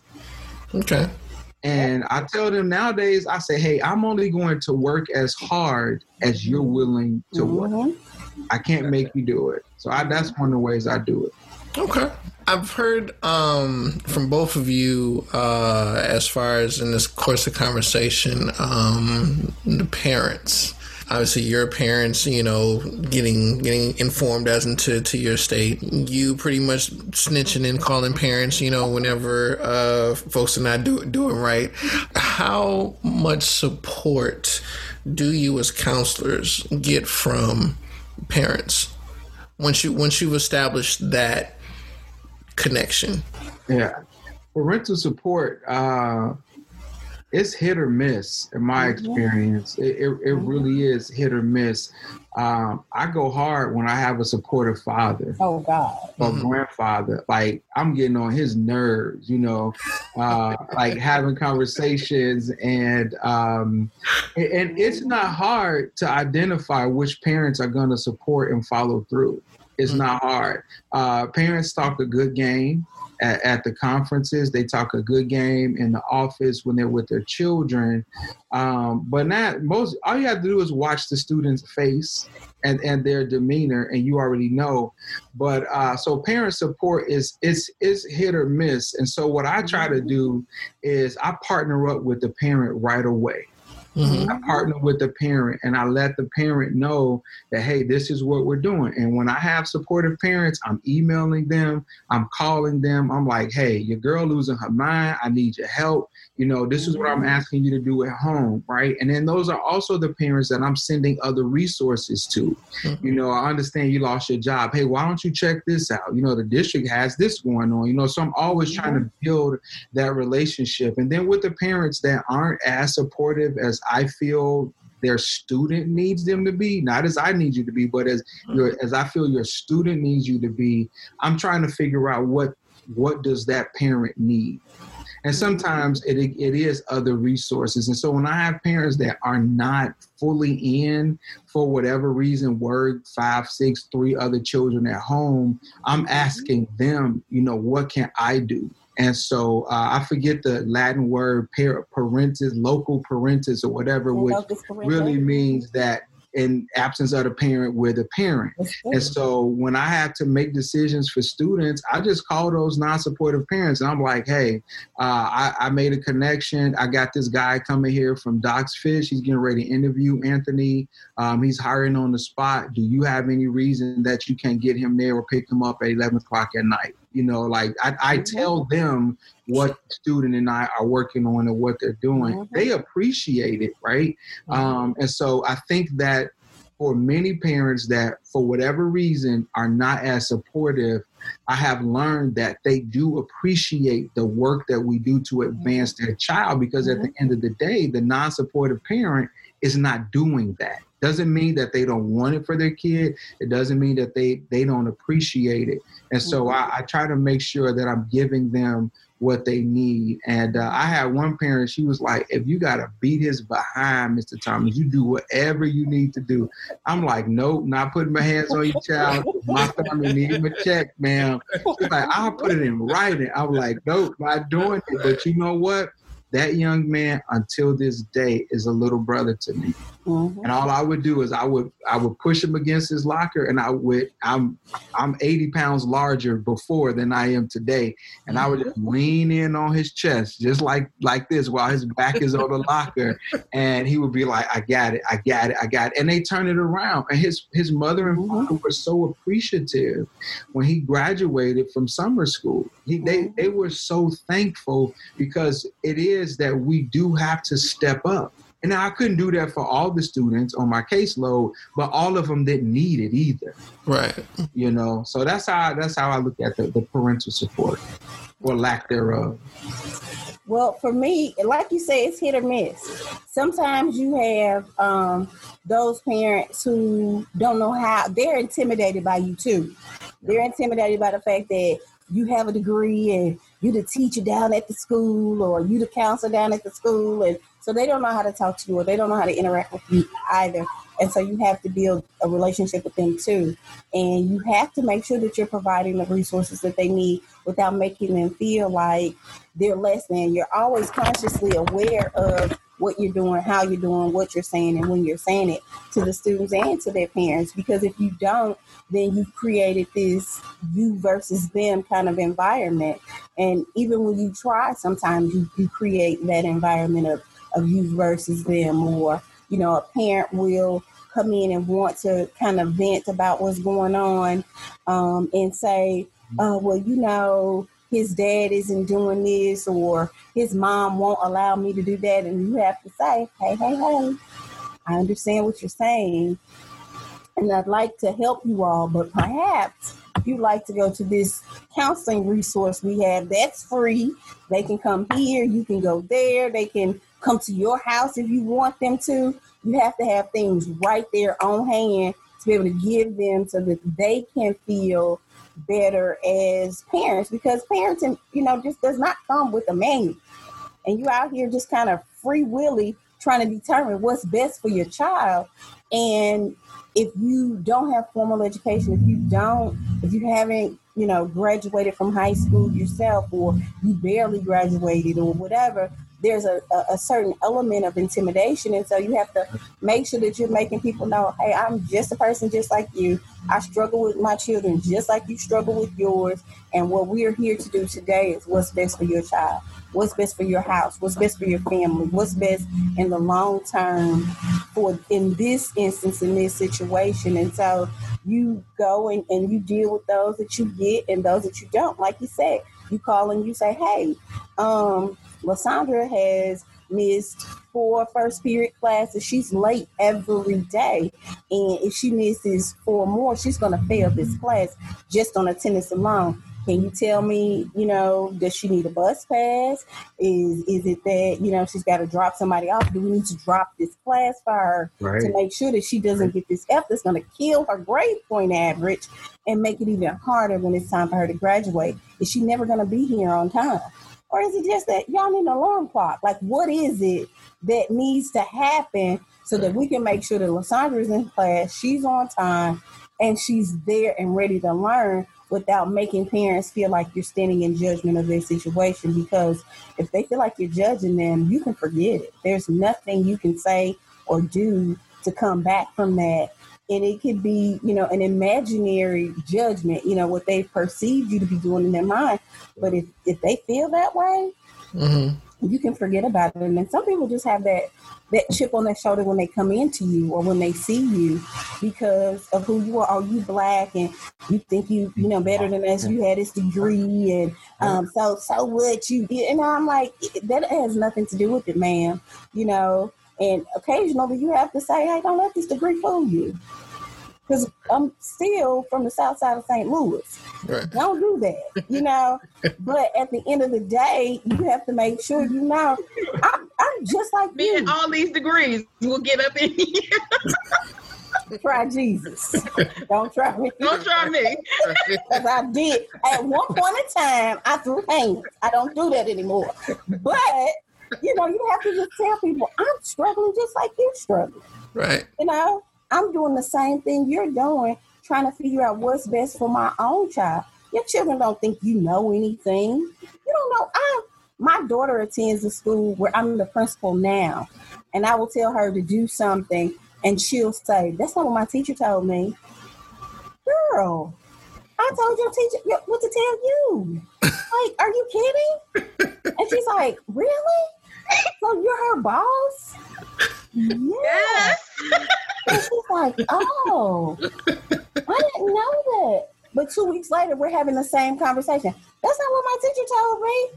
Okay. And I tell them nowadays, I say, hey, I'm only going to work as hard as you're willing to work. Mm-hmm. I can't make you do it. So I, that's one of the ways I do it. Okay. I've heard um, from both of you, uh, as far as in this course of conversation, um, the parents. Obviously, your parents, you know, getting getting informed as into to your state. You pretty much snitching and calling parents, you know, whenever uh, folks are not do, doing right. How much support do you, as counselors, get from parents once you once you've established that connection. Yeah. Parental support, uh, it's hit or miss in my experience. It, it, it really is hit or miss. Um, I go hard when I have a supportive father. Oh God. or Mhm. grandfather. Like I'm getting on his nerves, you know, uh, [LAUGHS] like having conversations and um, and- and it's not hard to identify which parents are going to support and follow through. It's Mhm. not hard. Uh, parents talk a good game. At, at the conferences, they talk a good game in the office when they're with their children. Um, but not most. All you have to do is watch the student's face and, and their demeanor, and you already know but uh, so parent support is it's it's hit or miss and so what i try to do is i partner up with the parent right away Mhm. i partner with the parent and i let the parent know that hey this is what we're doing and when i have supportive parents i'm emailing them i'm calling them i'm like hey your girl losing her mind i need your help you know this is what i'm mm-hmm. asking you to do at home right and then those are also the parents that i'm sending other resources to you mm-hmm. know, I understand you lost your job. Hey, why don't you check this out? You know, the district has this going on. You know, so I'm always trying to mm-hmm. build that relationship. And then with the parents that aren't as supportive as I feel their student needs them to be, not as I need you to be, but as your as I feel your student needs you to be, I'm trying to figure out what what does that parent need. And sometimes it, it is other resources. And so when I have parents that are not fully in for whatever reason, work five, six, three other children at home, I'm mm-hmm. asking them, you know, what can I do? And so uh, I forget the Latin word par- parentis, loco parentis, or whatever, which really means that in absence of the parent, we're the parent. And so when I have to make decisions for students, I just call those non-supportive parents, and I'm like, "Hey, uh, I, I made a connection. I got this guy coming here from Doc's Fish. He's getting ready to interview Anthony. Um, he's hiring on the spot. Do you have any reason that you can't get him there or pick him up at 11 o'clock at night?" You know, like I, I tell them what the student and I are working on and what they're doing. Mhm. They appreciate it, right? Um, and so I think that for many parents that, for whatever reason, are not as supportive, I have learned that they do appreciate the work that we do to advance their child because at the end of the day, the non supportive parent is not doing that. Doesn't mean that they don't want it for their kid. It doesn't mean that they they don't appreciate it. And so I, I try to make sure that I'm giving them what they need. And uh, I had one parent, she was like, if you got to beat his behind, Mr. Thomas, you do whatever you need to do. I'm like, nope, not putting my hands on your child. My family need him a check, ma'am. She's like, I'll put it in writing. I'm like, nope, not doing it. But you know what? That young man until this day is a little brother to me. Mm-hmm. And all I would do is I would I would push him against his locker and I would I'm I'm 80 pounds larger before than I am today. And I would just lean in on his chest just like like this while his back is on the locker. And he would be like, I got it, I got it, I got it. And they turn it around. And his his mother and father mm-hmm. were so appreciative when he graduated from summer school. He, they, mm-hmm. they were so thankful because it is that we do have to step up. And I couldn't do that for all the students on my caseload, but all of them didn't need it either. Right. You know, so that's how that's how I look at the, the parental support or lack thereof. Well, for me, like you say, it's hit or miss. Sometimes you have um, those parents who don't know how, they're intimidated by you too. They're intimidated by the fact that you have a degree and you the teacher down at the school or you the counselor down at the school. And so they don't know how to talk to you or they don't know how to interact with you either. And so you have to build a relationship with them too. And you have to make sure that you're providing the resources that they need without making them feel like they're less than. You're always consciously aware of what you're doing, how you're doing, what you're saying, and when you're saying it to the students and to their parents. Because if you don't, then you've created this you versus them kind of environment. And even when you try, sometimes you, you create that environment of, of you versus them, or, you know, a parent will come in and want to kind of vent about what's going on um, and say, uh, well, you know, his dad isn't doing this or his mom won't allow me to do that. And you have to say, hey, hey, hey, I understand what you're saying. And I'd like to help you all, but perhaps you'd like to go to this counseling resource we have, that's free. They can come here, you can go there, they can come to your house if you want them to. You have to have things right there on hand to be able to give them so that they can feel better as parents because parenting, you know, just does not come with a manual. And you out here just kind of free willy trying to determine what's best for your child. And if you don't have formal education, if you don't, if you haven't, you know, graduated from high school yourself, or you barely graduated, or whatever, there's a, a, certain element of intimidation. And so you have to make sure that you're making people know, hey, I'm just a person just like you. I struggle with my children just like you struggle with yours. And what we are here to do today is what's best for your child, what's best for your house, what's best for your family, what's best in the long term for in this instance, in this situation. And so you go and, and you deal with those that you get and those that you don't. Like you said, you call and you say, hey, um, Lysandra has missed four first period classes. She's late every day. And if she misses four more, she's going to fail this class just on attendance alone. Can you tell me, you know, does she need a bus pass? Is is it that, you know, she's got to drop somebody off? Do we need to drop this class for her right. to make sure that she doesn't get this F that's going to kill her grade point average and make it even harder when it's time for her to graduate? Is she never going to be here on time? Or is it just that y'all need an alarm clock? Like, what is it that needs to happen so that we can make sure that Lysandra is in class, she's on time, and she's there and ready to learn without making parents feel like you're standing in judgment of their situation? Because if they feel like you're judging them, you can forget it. There's nothing you can say or do to come back from that and it could be you know an imaginary judgment you know what they perceive you to be doing in their mind but if if they feel that way mm-hmm. you can forget about it and then some people just have that that chip on their shoulder when they come into you or when they see you because of who you are. Are you black and you think you you know better than us? You had this degree and um, so so what you and I'm like that has nothing to do with it, ma'am. You know And occasionally you have to say, hey, don't let this degree fool you. Because I'm still from the south side of St. Louis. Right. Don't do that, you know. but at the end of the day, you have to make sure you know I'm, I'm just like Me you. and all these degrees will get up in here. [LAUGHS] Try Jesus. Don't try me. Don't try me. Because I did at one point in time, I threw hands. I don't do that anymore. But you know, you have to just tell people I'm struggling just like you struggle. Right. You know, I'm doing the same thing you're doing, trying to figure out what's best for my own child. Your children don't think you know anything. You don't know. I my daughter attends a school where I'm the principal now, and I will tell her to do something, and she'll say, "That's not what my teacher told me." Girl, I told your teacher what to tell you. [LAUGHS] Like, are you kidding? And she's like, "Really? So you're her boss?" Yeah. Yes. And she's like, oh, I didn't know that. But two weeks later, we're having the same conversation. That's not what my teacher told me.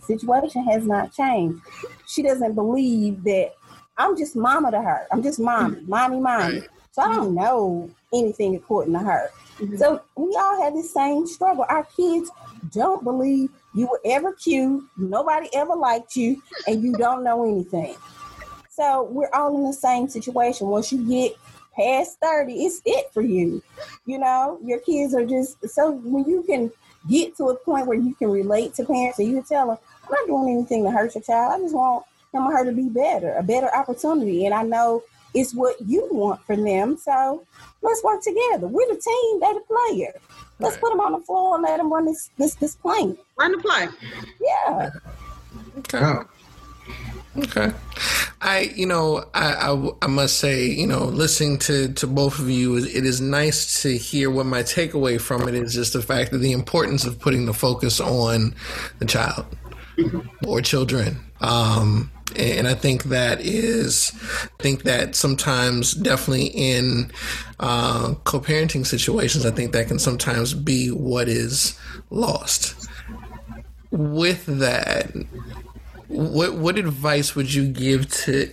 Situation has not changed. She doesn't believe that I'm just mama to her. I'm just mommy, mm-hmm. mommy, mommy. So I don't know anything according to her. Mm-hmm. So we all have the same struggle. Our kids don't believe you were ever cute, nobody ever liked you, and you don't know anything. So we're all in the same situation. Once you get past 30, it's it for you. You know, your kids are just so when you can get to a point where you can relate to parents and you can tell them, I'm not doing anything to hurt your child. I just want him or her to be better, a better opportunity. And I know it's what you want for them. So let's work together. We're the team, they're the player. Let's Right. put them on the floor and let them run this this this plane. Run the play. Yeah. Okay. Yeah. Okay. I, you know, I, I, I must say, you know, listening to, to both of you, it is nice to hear what my takeaway from it is just the fact that the importance of putting the focus on the child or children. Um, and I think that is, I think that sometimes definitely in uh, co-parenting situations, I think that can sometimes be what is lost. With that, what what advice would you give to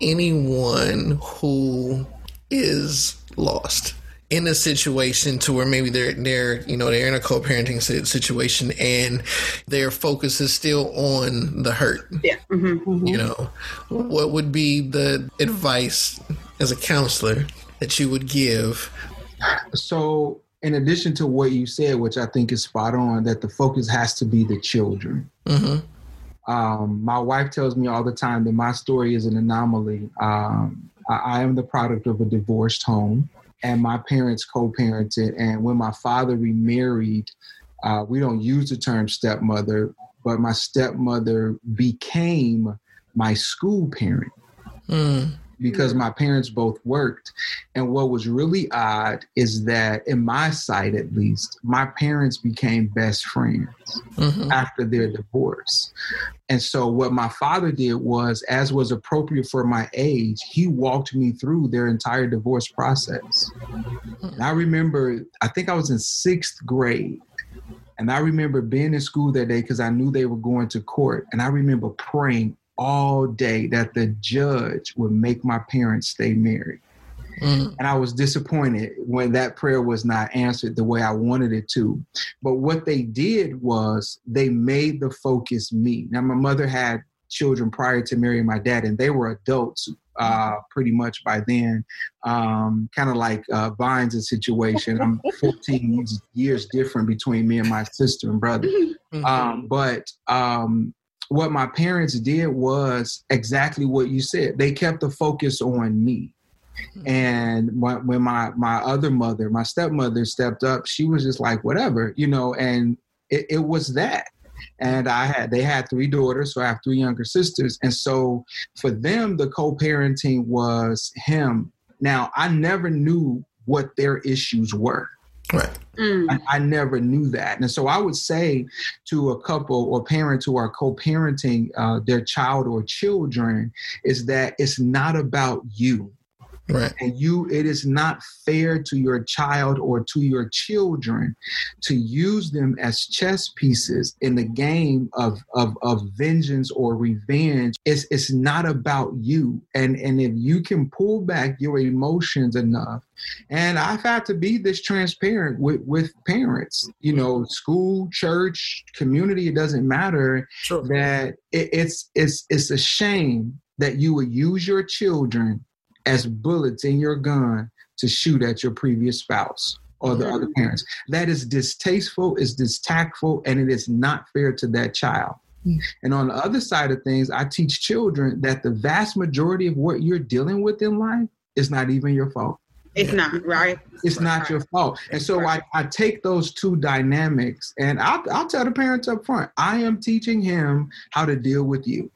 anyone who is lost in a situation to where maybe they're they're you know they're in a co-parenting situation and their focus is still on the hurt Yeah. hmm you know what would be the advice as a counselor that you would give So, in addition to what you said, which I think is spot on, that the focus has to be the children. hmm Um, my wife tells me all the time that my story is an anomaly. Um, I, I am the product of a divorced home, and my parents co-parented. And when my father remarried, uh, we don't use the term stepmother, but my stepmother became my school parent mm, because my parents both worked. And what was really odd is that, in my sight at least, my parents became best friends hmm after their divorce. And so, what my father did was, as was appropriate for my age, he walked me through their entire divorce process. And I remember, I think I was in sixth grade. And I remember being in school that day because I knew they were going to court. And I remember praying all day that the judge would make my parents stay married. mm, And I was disappointed when that prayer was not answered the way I wanted it to. But what they did was they made the focus me. Now, my mother had children prior to marrying my dad, and they were adults uh, pretty much by then. Um, kind of like uh, Vines' situation. I'm [LAUGHS] 14 years, different between me and my sister and brother. mhm. Um, but um, what my parents did was exactly what you said. They kept the focus on me. Hmm. And when when my my other mother, my stepmother, stepped up, she was just like, whatever, you know. And it, it was that. And I had they had three daughters, so I have three younger sisters. And so for them, the co-parenting was him. Now I never knew what their issues were. Right Mm. I, I never knew that. And so I would say to a couple or parents who are co parenting uh, their child or children is that it's not about you. Right. And you, it is not fair to your child or to your children to use them as chess pieces in the game of, of, of vengeance or revenge. It's, it's not about you. And, and if you can pull back your emotions enough, and I've had to be this transparent with, with parents, you know, school, church, community, it doesn't matter Sure. that it, it's, it's, it's a shame that you would use your children as bullets in your gun to shoot at your previous spouse or the other parents. That is distasteful, is distactful, and it is not fair to that child. Mm. And on the other side of things, I teach children that the vast majority of what you're dealing with in life is not even your fault. It's not right. It's not your fault. And so I, I take those two dynamics and I'll, I'll tell the parents up front I am teaching him how to deal with you.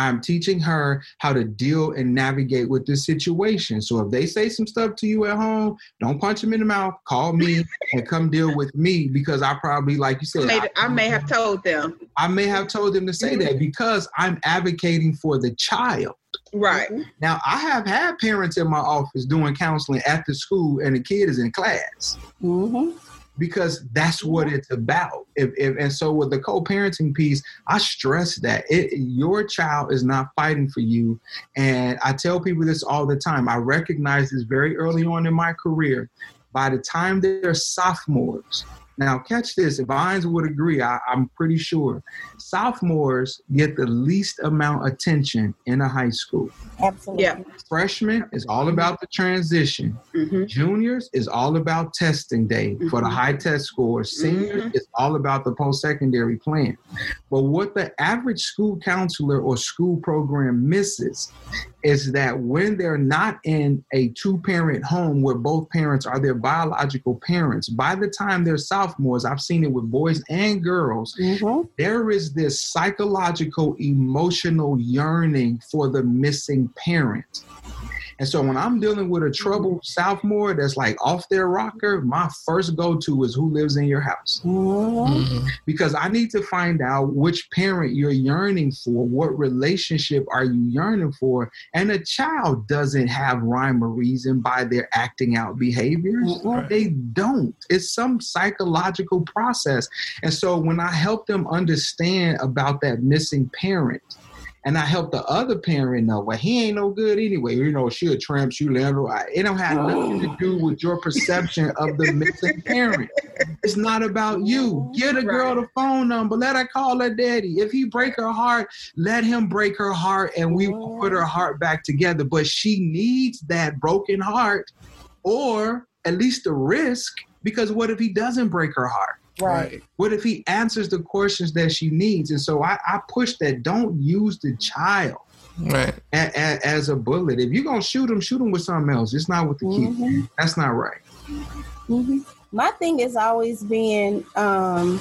I'm teaching her how to deal and navigate with this situation. So if they say some stuff to you at home, don't punch them in the mouth. Call me and come deal with me because I probably, like you said, may, I may have told them. I may have told them to say that because I'm advocating for the child. Right. Now, I have had parents in my office doing counseling at the school, and the kid is in class Mm-hmm. Because that's what it's about. If, if and so with the co-parenting piece, I stress that it, your child is not fighting for you, and I tell people this all the time. I recognize this very early on in my career. By the time they're sophomores, now catch this. If Vines would agree, I, I'm pretty sure sophomores get the least amount of attention in a high school. Absolutely. Yeah. Freshmen is all about the transition. Mm-hmm. Juniors is all about testing day for the Mhm. high test scores. Seniors Mhm. is all about the post secondary plan. But what the average school counselor or school program misses is that when they're not in a two parent home where both parents are their biological parents, by the time they're sophomores, I've seen it with boys and girls, Mm-hmm. there is this psychological, emotional yearning for the missing parent. And so when I'm dealing with a troubled sophomore that's like off their rocker, my first go to is who lives in your house. Mm-hmm. Mhm. Because I need to find out which parent you're yearning for, what relationship are you yearning for. And a child doesn't have rhyme or reason by their acting out behaviors. They don't. It's some psychological process. And so when I help them understand about that missing parent, and I help the other parent know, well, he ain't no good anyway. You know, she a tramp, she landed. It don't have nothing to oh. do with your perception of the missing parent. It's not about you. Get a girl the phone number. Let her call her daddy. If he break her heart, let him break her heart, and we will put her oh. heart back together. But she needs that broken heart, or at least the risk. Because what if he doesn't break her heart? Right. What if he answers the questions that she needs? And so I, I push that don't use the child Right. a, a, as a bullet. If you're going to shoot him, shoot him with something else. It's not with the kid. Mhm. That's not right. hmm My thing has always been, um,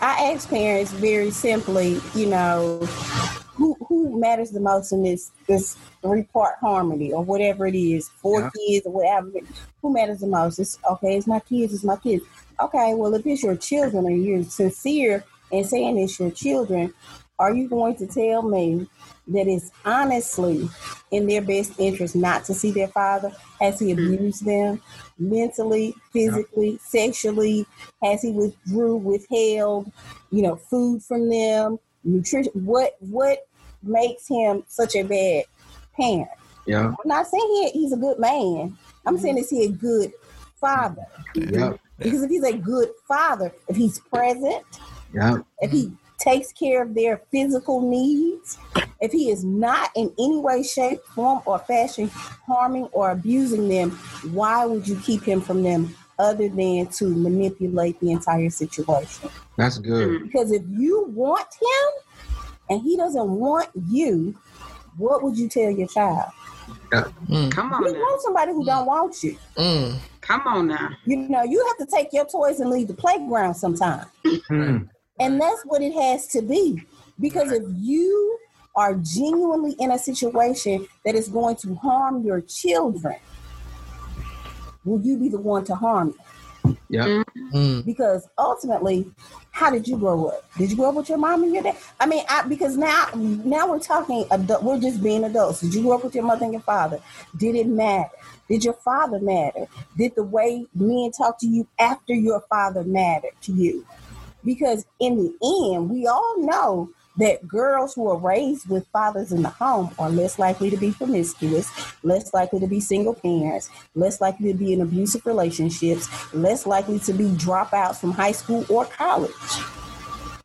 I ask parents very simply, you know, who who matters the most in this this three part harmony or whatever it is, four Yeah. kids or whatever. Who matters the most? It's okay. It's my kids. It's my kids. Okay. Well, if it's your children and you're sincere in saying it's your children, are you going to tell me that it's honestly in their best interest not to see their father? Has he hmm. abused them mentally, physically, sexually? Has he withdrew, withheld, you know, food from them, nutrition? What what makes him such a bad parent? Yeah. I'm not saying he, he's a good man. I'm mm-hmm. saying is he a good father? Yeah. Because if he's a good father, if he's present, Yeah. if he takes care of their physical needs, if he is not in any way, shape, form, or fashion harming or abusing them, why would you keep him from them other than to manipulate the entire situation? That's good. Because if you want him and he doesn't want you, what would you tell your child? Mm. Come You on now. want somebody who don't want you. Mm. Come on now. You know, you have to take your toys and leave the playground sometime. Mm. And that's what it has to be. Because if you are genuinely in a situation that is going to harm your children, will you be the one to harm them? Yeah. Mm. Because ultimately, how did you grow up? Did you grow up with your mom and your dad? I mean, I, because now now we're talking adult, we're just being adults. Did you grow up with your mother and your father? Did it matter? Did your father matter? Did the way men talk to you after your father matter to you? Because in the end, we all know that girls who are raised with fathers in the home are less likely to be promiscuous, less likely to be single parents, less likely to be in abusive relationships, less likely to be dropouts from high school or college,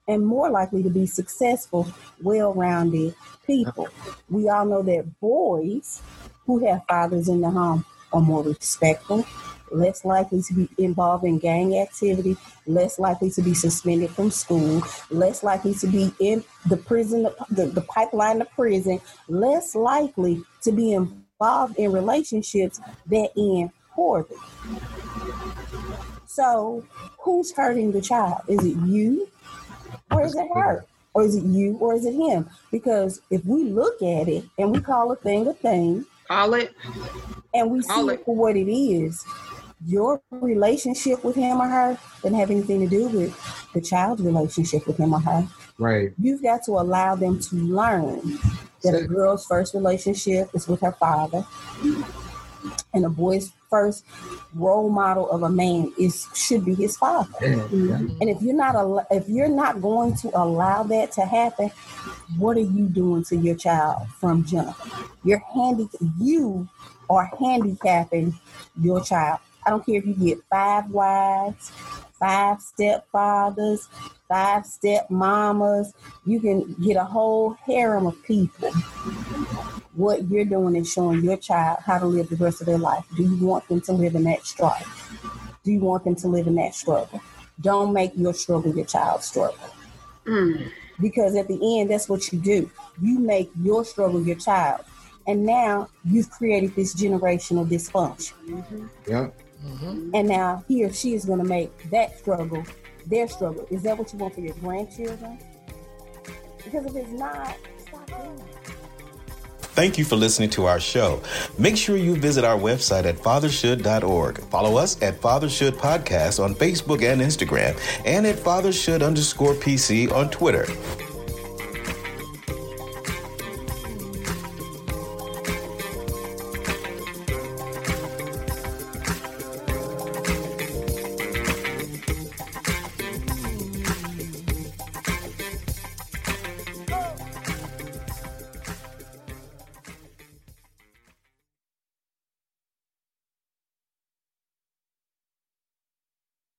and more likely to be successful, well rounded people. We all know that boys who have fathers in the home are more respectful, less likely to be involved in gang activity, less likely to be suspended from school, less likely to be in the prison, the, the pipeline to prison, less likely to be involved in relationships that end poorly. So, who's hurting the child? Is it you or is it her? Or is it you or is it him? Because if we look at it and we call a thing a thing, Call it. and we see Call it it. for what it is, your relationship with him or her doesn't have anything to do with the child's relationship with him or her. Right. You've got to allow them to learn that a girl's first relationship is with her father, and a boy's first role model of a man is should be his father. Yeah. Mm-hmm. And if you're not al- if you're not going to allow that to happen, what are you doing to your child from jump? You're handy you are handicapping your child. I don't care if you get five wives, five stepfathers, five stepmamas. You can get a whole harem of people. What you're doing is showing your child how to live the rest of their life. Do you want them to live in that strife? Do you want them to live in that struggle? Don't make your struggle your child's struggle. Mm. Because at the end, that's what you do. You make your struggle your child. And now you've created this generational dysfunction. Yeah. And now he or she is going to make that struggle their struggle. Is that what you want for your grandchildren? Because if it's not, stop doing it. Thank you for listening to our show. Make sure you visit our website at fathershould.org. Follow us at Fathershould Podcast on Facebook and Instagram, and at Fathershould underscore PC on Twitter.